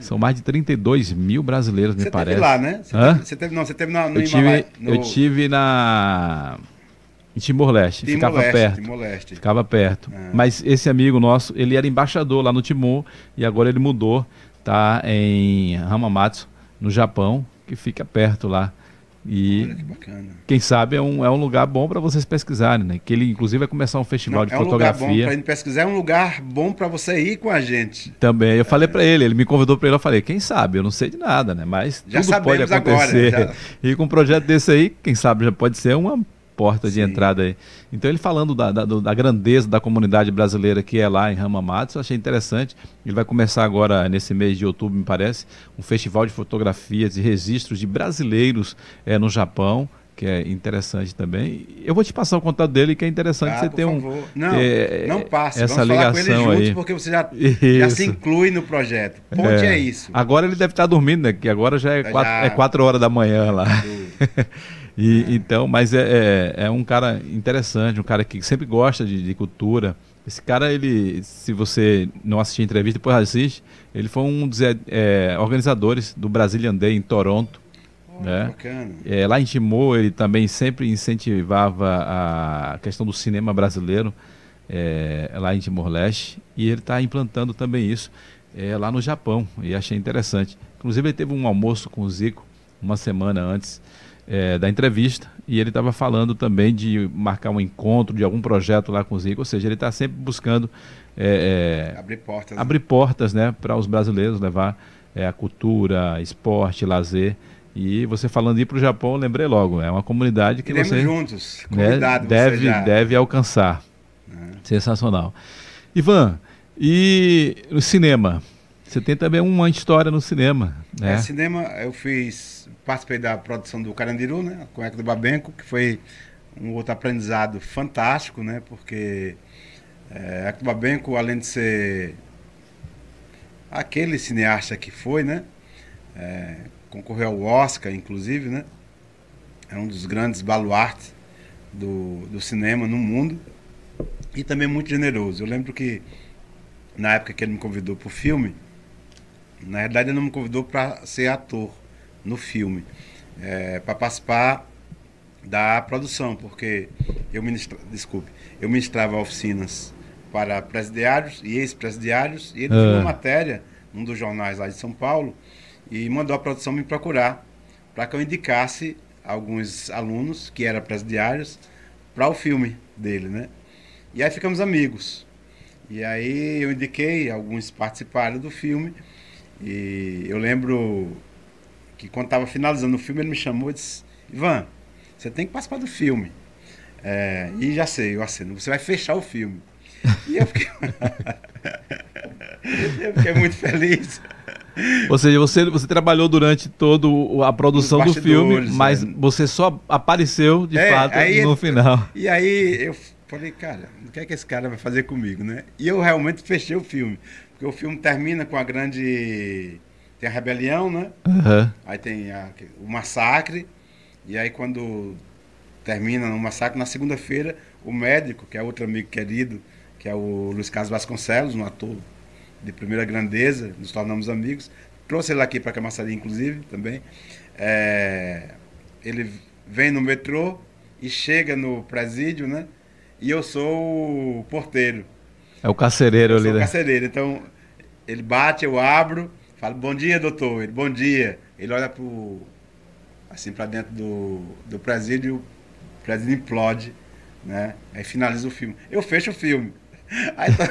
São mais de 32 mil brasileiros, me você parece. Você teve lá, né? Você? Teve, você teve, não, você teve na, no eu, tive, no... eu tive na... Em Timor-Leste, Timor ficava perto. Timor-Leste. Ficava perto. Ah. Mas esse amigo nosso, ele era embaixador lá no Timor e agora ele mudou, tá em Hamamatsu, no Japão, que fica perto lá. E Olha que bacana. quem sabe é um, é um lugar bom para vocês pesquisarem, né? Que ele inclusive vai começar um festival Não, de é fotografia. É um lugar bom para pesquisar, é um lugar bom para você ir com a gente. Também, eu falei para ele, ele me convidou para ele, eu falei, quem sabe, eu não sei de nada, né? Mas já tudo pode acontecer. Agora, já... E com um projeto desse aí, quem sabe já pode ser uma porta de Sim. entrada aí. Então ele falando da, da, da, grandeza da comunidade brasileira que é lá em Hamamatsu, eu achei interessante. Ele vai começar agora, nesse mês de outubro, me parece, um festival de fotografias e registros de brasileiros é, no Japão. que é interessante também. Eu vou te passar o contato dele, que é interessante ah, você ter um. Favor. Não, é, não passe. Essa Vamos ligação falar com ele juntos, aí. porque você já, já, se inclui no projeto. Ponte é, é, isso. Agora ele deve estar dormindo, né? Que agora já é, já, quatro, é quatro horas da manhã lá. e, é. Então, mas é, é, é, um cara interessante, um cara que sempre gosta de, de cultura. Esse cara, ele, se você não assistir a entrevista, depois assiste, ele foi um dos é, organizadores do Brazilian Day em Toronto né? É, lá em Timor, ele também sempre incentivava a questão do cinema brasileiro, é, lá em Timor-Leste, e ele está implantando também isso é, lá no Japão, e achei interessante. Inclusive, ele teve um almoço com o Zico uma semana antes é, da entrevista, e ele estava falando também de marcar um encontro de algum projeto lá com o Zico, ou seja, ele está sempre buscando é, é, abrir portas, abrir né? portas né, para os brasileiros levar a cultura, esporte, lazer e você falando ir para o Japão, lembrei logo, é uma comunidade que Iremos você juntos, né, deve, deve alcançar. É. Sensacional. Ivan, e no cinema? Você tem também uma história no cinema, né? É, cinema, eu fiz, participei da produção do Carandiru, né? O Eco do Babenco, que foi um outro aprendizado fantástico, né? Porque é, do Babenco, além de ser aquele cineasta que foi, né? É, concorreu ao Oscar, inclusive, né? É um dos grandes baluartes do, do cinema no mundo. E também muito generoso. Eu lembro que na época que ele me convidou para o filme, na verdade ele não me convidou para ser ator no filme, é, para participar da produção, porque eu ministra, desculpe, eu ministrava oficinas para presidiários e ex-presidiários, e ele é. uma matéria num dos jornais lá de São Paulo, e mandou a produção me procurar para que eu indicasse alguns alunos que eram presidiários para o filme dele, né? E aí ficamos amigos. E aí eu indiquei, alguns participaram do filme. E eu lembro que quando estava finalizando o filme, ele me chamou e disse: Ivan, você tem que participar do filme. É, e já sei, eu assino, você vai fechar o filme. E eu fiquei, eu fiquei muito feliz. Ou seja, você, você trabalhou durante toda a produção do filme, mas é. você só apareceu de é, fato aí, no final. E aí eu falei, cara, o que é que esse cara vai fazer comigo, né? E eu realmente fechei o filme. Porque o filme termina com a grande. Tem a rebelião, né? Uhum. Aí tem a, o massacre. E aí quando termina no massacre, na segunda-feira, o médico, que é outro amigo querido, que é o Luiz Carlos Vasconcelos, um ator de primeira grandeza, nos tornamos amigos. Trouxe ele aqui para Camaçari, inclusive, também. É, ele vem no metrô e chega no presídio, né? E eu sou o porteiro. É o carcereiro eu ali, sou né? o carcereiro. Então, ele bate, eu abro, falo, bom dia, doutor. Ele, bom dia. Ele olha pro, assim para dentro do, do presídio, o presídio implode, né? Aí finaliza o filme. Eu fecho o filme. Aí, tá...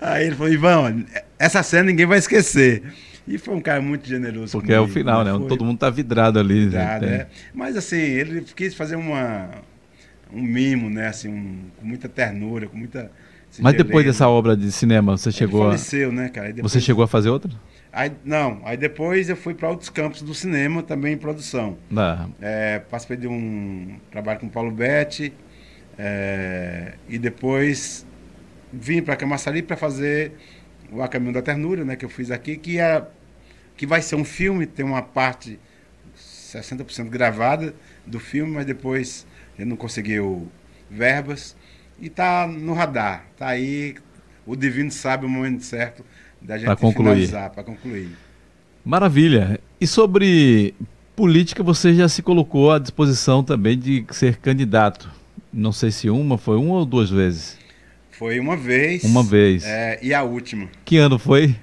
Aí ele falou, Ivan, essa cena ninguém vai esquecer. E foi um cara muito generoso. Porque comigo, é o final, né? Foi... Todo mundo tá vidrado ali. Vidrado, é. Mas assim, ele quis fazer uma, um mimo, né? Assim, um, com muita ternura, com muita. Mas depois dessa obra de cinema, você chegou ele faleceu, a... né, cara? Depois... Você chegou a fazer outra? Aí, não, aí depois eu fui para outros campos do cinema, também em produção. Ah. É, participei de um trabalho com o Paulo Betti, é, e depois vim para Camaçari para fazer o A Caminho da Ternura, né, que eu fiz aqui, que, é, que vai ser um filme, tem uma parte 60% gravada do filme, mas depois ele não conseguiu verbas. E tá no radar, tá aí, o divino sabe o momento certo da gente pra concluir. finalizar, para concluir. Maravilha. E sobre política, você já se colocou à disposição também de ser candidato. Não sei se uma, foi uma ou duas vezes? Foi uma vez. Uma vez. É, e a última. Que ano foi?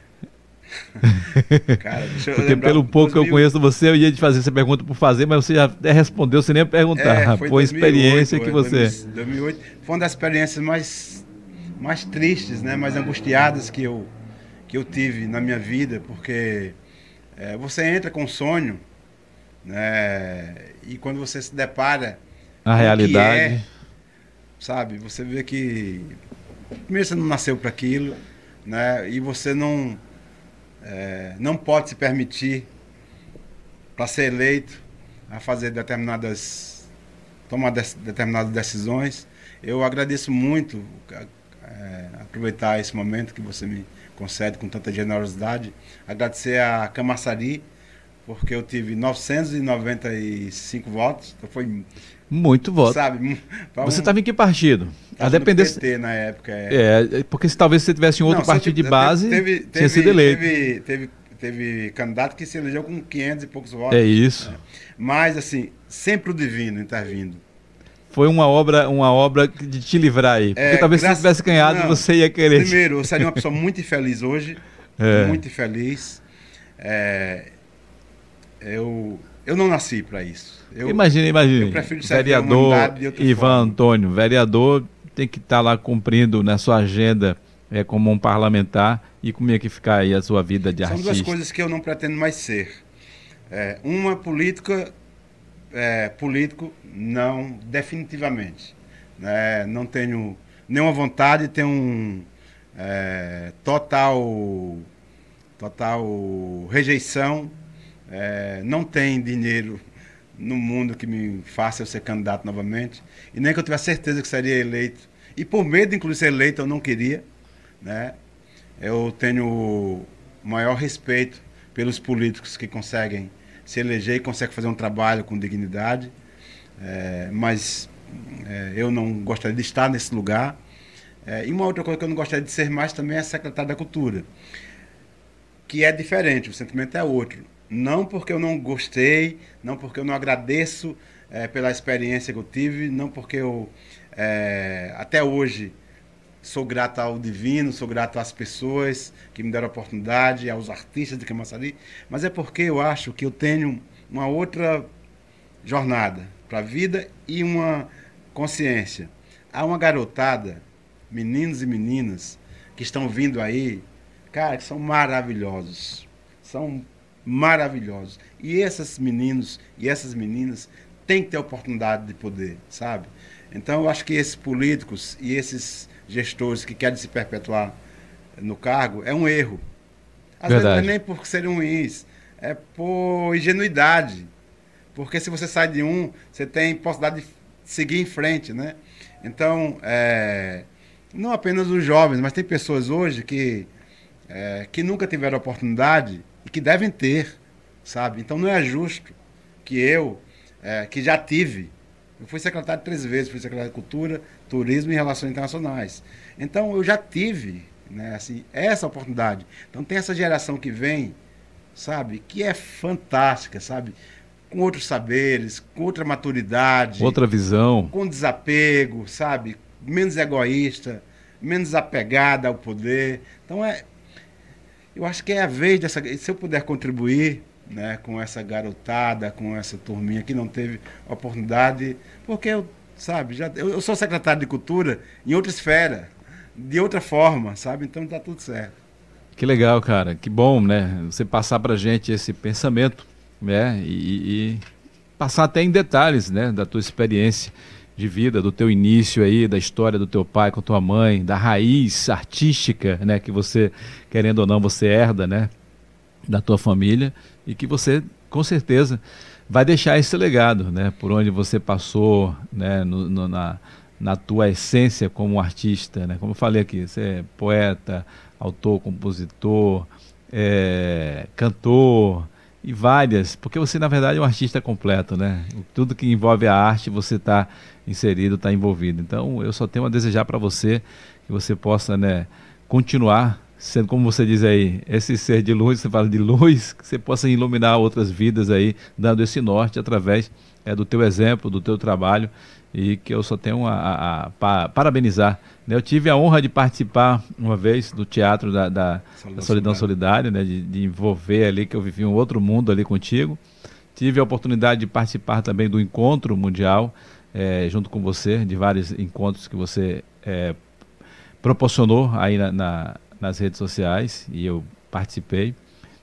Cara, Porque pelo pouco 2000... que eu conheço você, eu ia te fazer essa pergunta por fazer, mas você já até respondeu sem nem perguntar. É, foi, foi 2008, experiência que você. 2008. Foi uma das experiências mais, mais tristes, né? mais angustiadas que eu, que eu tive na minha vida, porque é, você entra com um sonho, né? E quando você se depara. A realidade. É, sabe? Você vê que primeiro você não nasceu para aquilo, né? E você não é, não pode se permitir para ser eleito a fazer determinadas tomar de, determinadas decisões. Eu agradeço muito é, aproveitar esse momento que você me concede com tanta generosidade, agradecer a Camaçari porque eu tive 995 votos, então foi muito voto. Sabe? Você estava em que partido? A depender PT na época. É, é porque se talvez você tivesse em outro Não, partido de base, teve, teve, tinha sido eleito. Teve, teve, teve, candidato que se elegeu com 500 e poucos votos. É isso. Né? Mas, assim, sempre o divino intervindo. Foi uma obra, uma obra de te livrar aí. Porque é, talvez graças... se você tivesse ganhado, Não, você ia querer. Primeiro, eu seria uma pessoa muito infeliz hoje. É. Muito infeliz. É, eu, eu não nasci para isso. Eu, imagina, imagina. Eu prefiro ser vereador Ivan forma. Antônio, vereador tem que estar tá lá cumprindo na sua agenda é, como um parlamentar e como é que ficar aí a sua vida de São artista. São duas coisas que eu não pretendo mais ser. É, uma política, é, político, não, definitivamente. Né? Não tenho nenhuma vontade, tenho um é, total, total rejeição é, não tem dinheiro no mundo que me faça eu ser candidato novamente. E nem que eu tivesse certeza que seria eleito. E por medo, inclusive, ser eleito, eu não queria. Né? Eu tenho o maior respeito pelos políticos que conseguem se eleger e conseguem fazer um trabalho com dignidade. É, mas é, eu não gostaria de estar nesse lugar. É, e uma outra coisa que eu não gostaria de ser mais também é secretário da Cultura. Que é diferente, o sentimento é outro não porque eu não gostei, não porque eu não agradeço é, pela experiência que eu tive, não porque eu é, até hoje sou grato ao divino, sou grato às pessoas que me deram a oportunidade, aos artistas de Camaçari, mas é porque eu acho que eu tenho uma outra jornada para a vida e uma consciência. Há uma garotada, meninos e meninas, que estão vindo aí, cara, que são maravilhosos. São maravilhosos. E esses meninos e essas meninas têm que ter oportunidade de poder, sabe? Então eu acho que esses políticos e esses gestores que querem se perpetuar no cargo é um erro. Às Verdade. vezes não é nem por serem ruins, é por ingenuidade. Porque se você sai de um, você tem possibilidade de seguir em frente, né? Então, é, não apenas os jovens, mas tem pessoas hoje que, é, que nunca tiveram oportunidade e que devem ter, sabe? Então não é justo que eu, é, que já tive, eu fui secretário três vezes, fui secretário de Cultura, Turismo e Relações Internacionais. Então eu já tive, né, assim, essa oportunidade. Então tem essa geração que vem, sabe, que é fantástica, sabe? Com outros saberes, com outra maturidade, outra visão, com desapego, sabe? Menos egoísta, menos apegada ao poder. Então é eu acho que é a vez dessa. Se eu puder contribuir né, com essa garotada, com essa turminha que não teve oportunidade, porque eu, sabe, já, eu, eu sou secretário de cultura em outra esfera, de outra forma, sabe? Então está tudo certo. Que legal, cara. Que bom, né? Você passar para gente esse pensamento, né? E, e passar até em detalhes, né, da tua experiência de vida, do teu início aí, da história do teu pai com tua mãe, da raiz artística, né, que você, querendo ou não, você herda, né, da tua família e que você, com certeza, vai deixar esse legado, né, por onde você passou, né, no, no, na, na tua essência como artista, né, como eu falei aqui, você é poeta, autor, compositor, é, cantor, e várias, porque você na verdade é um artista completo, né? Tudo que envolve a arte você está inserido, está envolvido. Então eu só tenho a desejar para você que você possa, né, continuar sendo como você diz aí, esse ser de luz, você fala de luz, que você possa iluminar outras vidas aí, dando esse norte através é, do teu exemplo, do teu trabalho e que eu só tenho a, a, a parabenizar. Né? Eu tive a honra de participar uma vez do teatro da, da, Solidão, da Solidão Solidária, né? De, de, envolver ali, que eu vivi um outro mundo ali contigo. Tive a oportunidade de participar também do encontro mundial, é, junto com você, de vários encontros que você é, proporcionou aí na, na, nas redes sociais e eu participei.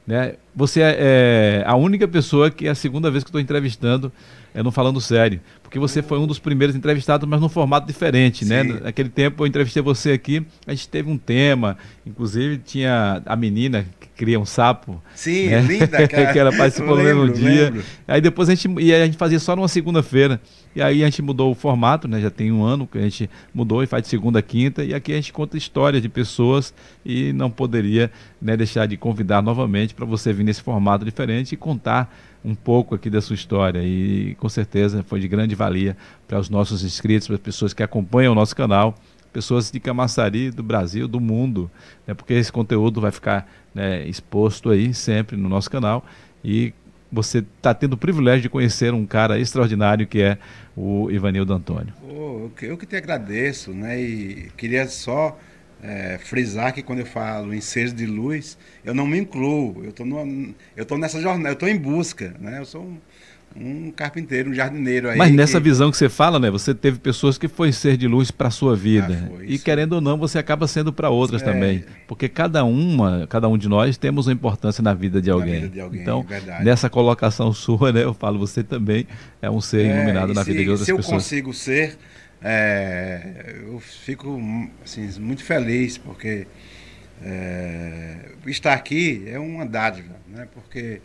Né? Você é, é a única pessoa que é a segunda vez que estou entrevistando, é não falando sério, porque você foi um dos primeiros entrevistados, mas num formato diferente, né? Sim. né? Naquele tempo eu entrevistei você aqui, a gente teve um tema, inclusive tinha a menina cria um sapo. Sim, né? linda, cara. que ela participou no mesmo dia. Lembro. Aí depois a gente, e a gente fazia só numa segunda-feira. E aí a gente mudou o formato, né? Já tem um ano que a gente mudou e faz de segunda a quinta. E aqui a gente conta histórias de pessoas e não poderia né, deixar de convidar novamente para você vir nesse formato diferente e contar um pouco aqui da sua história. E com certeza foi de grande valia para os nossos inscritos, para as pessoas que acompanham o nosso canal pessoas de Camaçari, do Brasil, do mundo, né, porque esse conteúdo vai ficar né, exposto aí sempre no nosso canal e você está tendo o privilégio de conhecer um cara extraordinário que é o Ivanildo Antônio. Oh, eu que te agradeço, né? E queria só é, frisar que quando eu falo em seres de luz, eu não me incluo. Eu estou nessa jornada, eu estou em busca, né? Eu sou um, um carpinteiro, um jardineiro aí. Mas nessa que... visão que você fala, né? Você teve pessoas que foi ser de luz para sua vida. Ah, e querendo ou não, você acaba sendo para outras é... também. Porque cada uma, cada um de nós temos uma importância na vida de alguém. Vida de alguém então, verdade. nessa colocação sua, né? Eu falo, você também é um ser é, iluminado na se, vida de outras se pessoas. Se eu consigo ser, é, eu fico assim, muito feliz, porque é, estar aqui é uma dádiva, né? Porque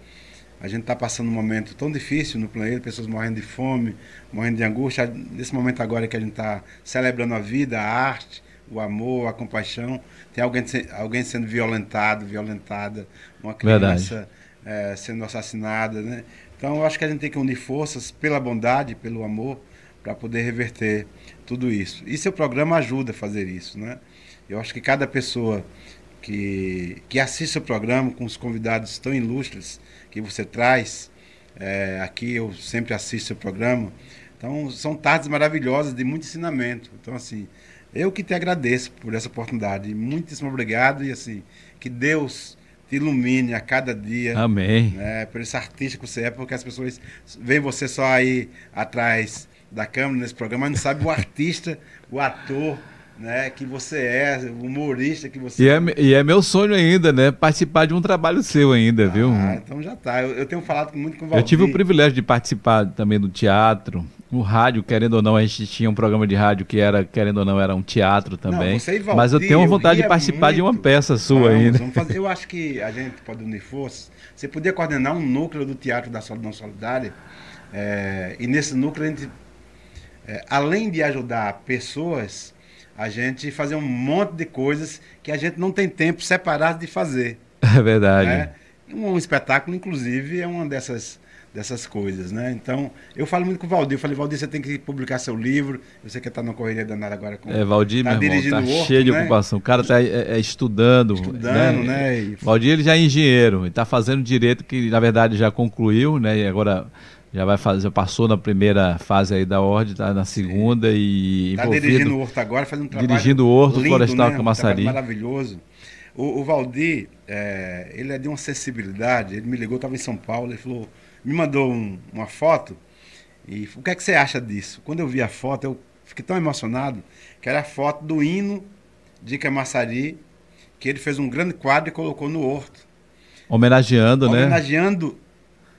a gente está passando um momento tão difícil no planeta, pessoas morrendo de fome, morrendo de angústia. Nesse momento agora que a gente está celebrando a vida, a arte, o amor, a compaixão, tem alguém, alguém sendo violentado, violentada, uma criança é, sendo assassinada, né? Então eu acho que a gente tem que unir forças pela bondade, pelo amor, para poder reverter tudo isso. E seu programa ajuda a fazer isso, né? Eu acho que cada pessoa que, que assiste o programa com os convidados tão ilustres, que você traz. É, aqui eu sempre assisto o programa. Então, são tardes maravilhosas de muito ensinamento. Então, assim, eu que te agradeço por essa oportunidade. Muitíssimo obrigado e, assim, que Deus te ilumine a cada dia. Amém. Né, por esse artista que você é, porque as pessoas veem você só aí atrás da câmera nesse programa, mas não sabe o artista, o ator, né, que você é, humorista que você e é. E é meu sonho ainda, né? Participar de um trabalho seu ainda, ah, viu? Ah, então já tá. Eu, eu, tenho falado muito com o Valdir. Eu tive o privilégio de participar também do teatro. No rádio, querendo ou não, a gente tinha um programa de rádio que era, querendo ou não, era um teatro também. Não, Valdir, Mas eu tenho vontade de participar muito. de uma peça sua vamos, ainda. Vamos fazer. Eu acho que a gente pode unir forças. Você podia coordenar um núcleo do Teatro da Solidão Solidária. É, e nesse núcleo a gente, é, além de ajudar pessoas a gente fazer um monte de coisas que a gente não tem tempo separado de fazer. É verdade. Né? Um, um, espetáculo, inclusive, é uma dessas, dessas coisas, né? Então, eu falo muito com o Valdir. Eu falei, Valdir, você tem que publicar seu livro. Você que está na correria danada agora com É, Valdir, tá meu irmão, tá cheio de né? ocupação. O cara está é, é, estudando. Estudando, né? né? E... Valdir, ele já é engenheiro. Ele está fazendo direito, que na verdade já concluiu, né? E agora já vai fazer, já passou na primeira fase aí da ordem, está na segunda e Está dirigindo o Horto agora, fazendo um trabalho Dirigindo o Horto lindo, Florestal né? Camaçari. Um maravilhoso. O, o Valdir, é, ele é de uma sensibilidade, ele me ligou, estava em São Paulo, ele falou, me mandou um, uma foto, e o que é que você acha disso? Quando eu vi a foto, eu fiquei tão emocionado, que era a foto do hino de Camaçari, que ele fez um grande quadro e colocou no Horto. Homenageando, Homenageando né? Homenageando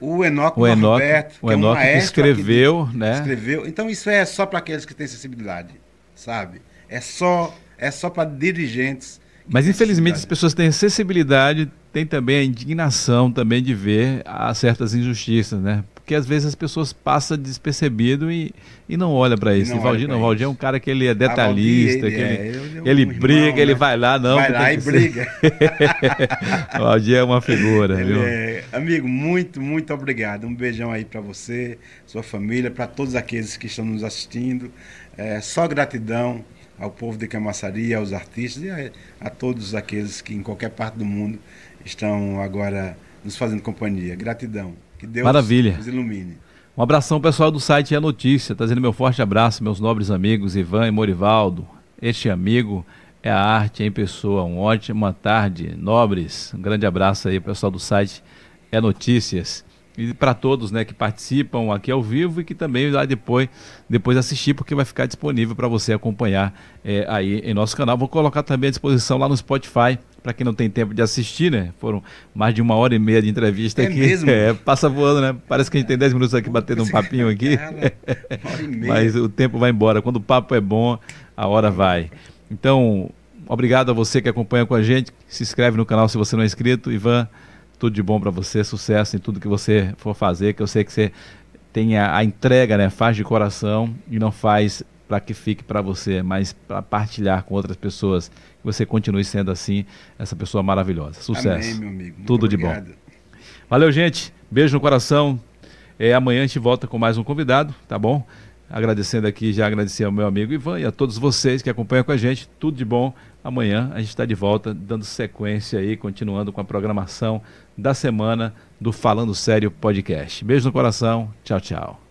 o Enoque o Enoque, Norberto, o que Enoque é um que escreveu, que, né? Escreveu. Então isso é só para aqueles que têm sensibilidade, sabe? É só é só para dirigentes. Mas infelizmente as pessoas têm sensibilidade, têm também a indignação também de ver a certas injustiças, né? Porque às vezes as pessoas passam despercebido e, e não olha para isso. Não e Valdir não, Valdir é um cara que ele é detalhista, Valdir, ele, que ele, é, ele, ele um briga, irmão, ele né? vai lá, não. Vai lá e briga. Valdir é uma figura? É... Amigo, muito, muito obrigado. Um beijão aí para você, sua família, para todos aqueles que estão nos assistindo. É, só gratidão ao povo de Camaçaria, aos artistas e a, a todos aqueles que em qualquer parte do mundo estão agora nos fazendo companhia. Gratidão. Que Deus Maravilha. nos ilumine. Um abração pessoal do site É Notícia, trazendo meu forte abraço, meus nobres amigos Ivan e Morivaldo. Este amigo é a arte em pessoa. Uma ótima tarde, nobres. Um grande abraço aí, pessoal do site É Notícias. E para todos né, que participam aqui ao vivo e que também lá depois, depois assistir, porque vai ficar disponível para você acompanhar é, aí em nosso canal. Vou colocar também à disposição lá no Spotify para quem não tem tempo de assistir, né? Foram mais de uma hora e meia de entrevista é aqui. Mesmo? É, passa voando, né? Parece que a gente tem 10 minutos aqui batendo um papinho aqui. Mas o tempo vai embora. Quando o papo é bom, a hora vai. Então, obrigado a você que acompanha com a gente. Se inscreve no canal se você não é inscrito. Ivan, tudo de bom para você, sucesso em tudo que você for fazer, que eu sei que você tem a, a entrega, né? Faz de coração e não faz para que fique para você, mas para partilhar com outras pessoas. Que você continue sendo assim, essa pessoa maravilhosa. Sucesso. Amém, meu amigo. Muito Tudo obrigado. de bom. Valeu, gente. Beijo no coração. É, amanhã a gente volta com mais um convidado, tá bom? Agradecendo aqui, já agradecer ao meu amigo Ivan e a todos vocês que acompanham com a gente. Tudo de bom. Amanhã a gente está de volta, dando sequência aí, continuando com a programação da semana do Falando Sério Podcast. Beijo no coração. Tchau, tchau.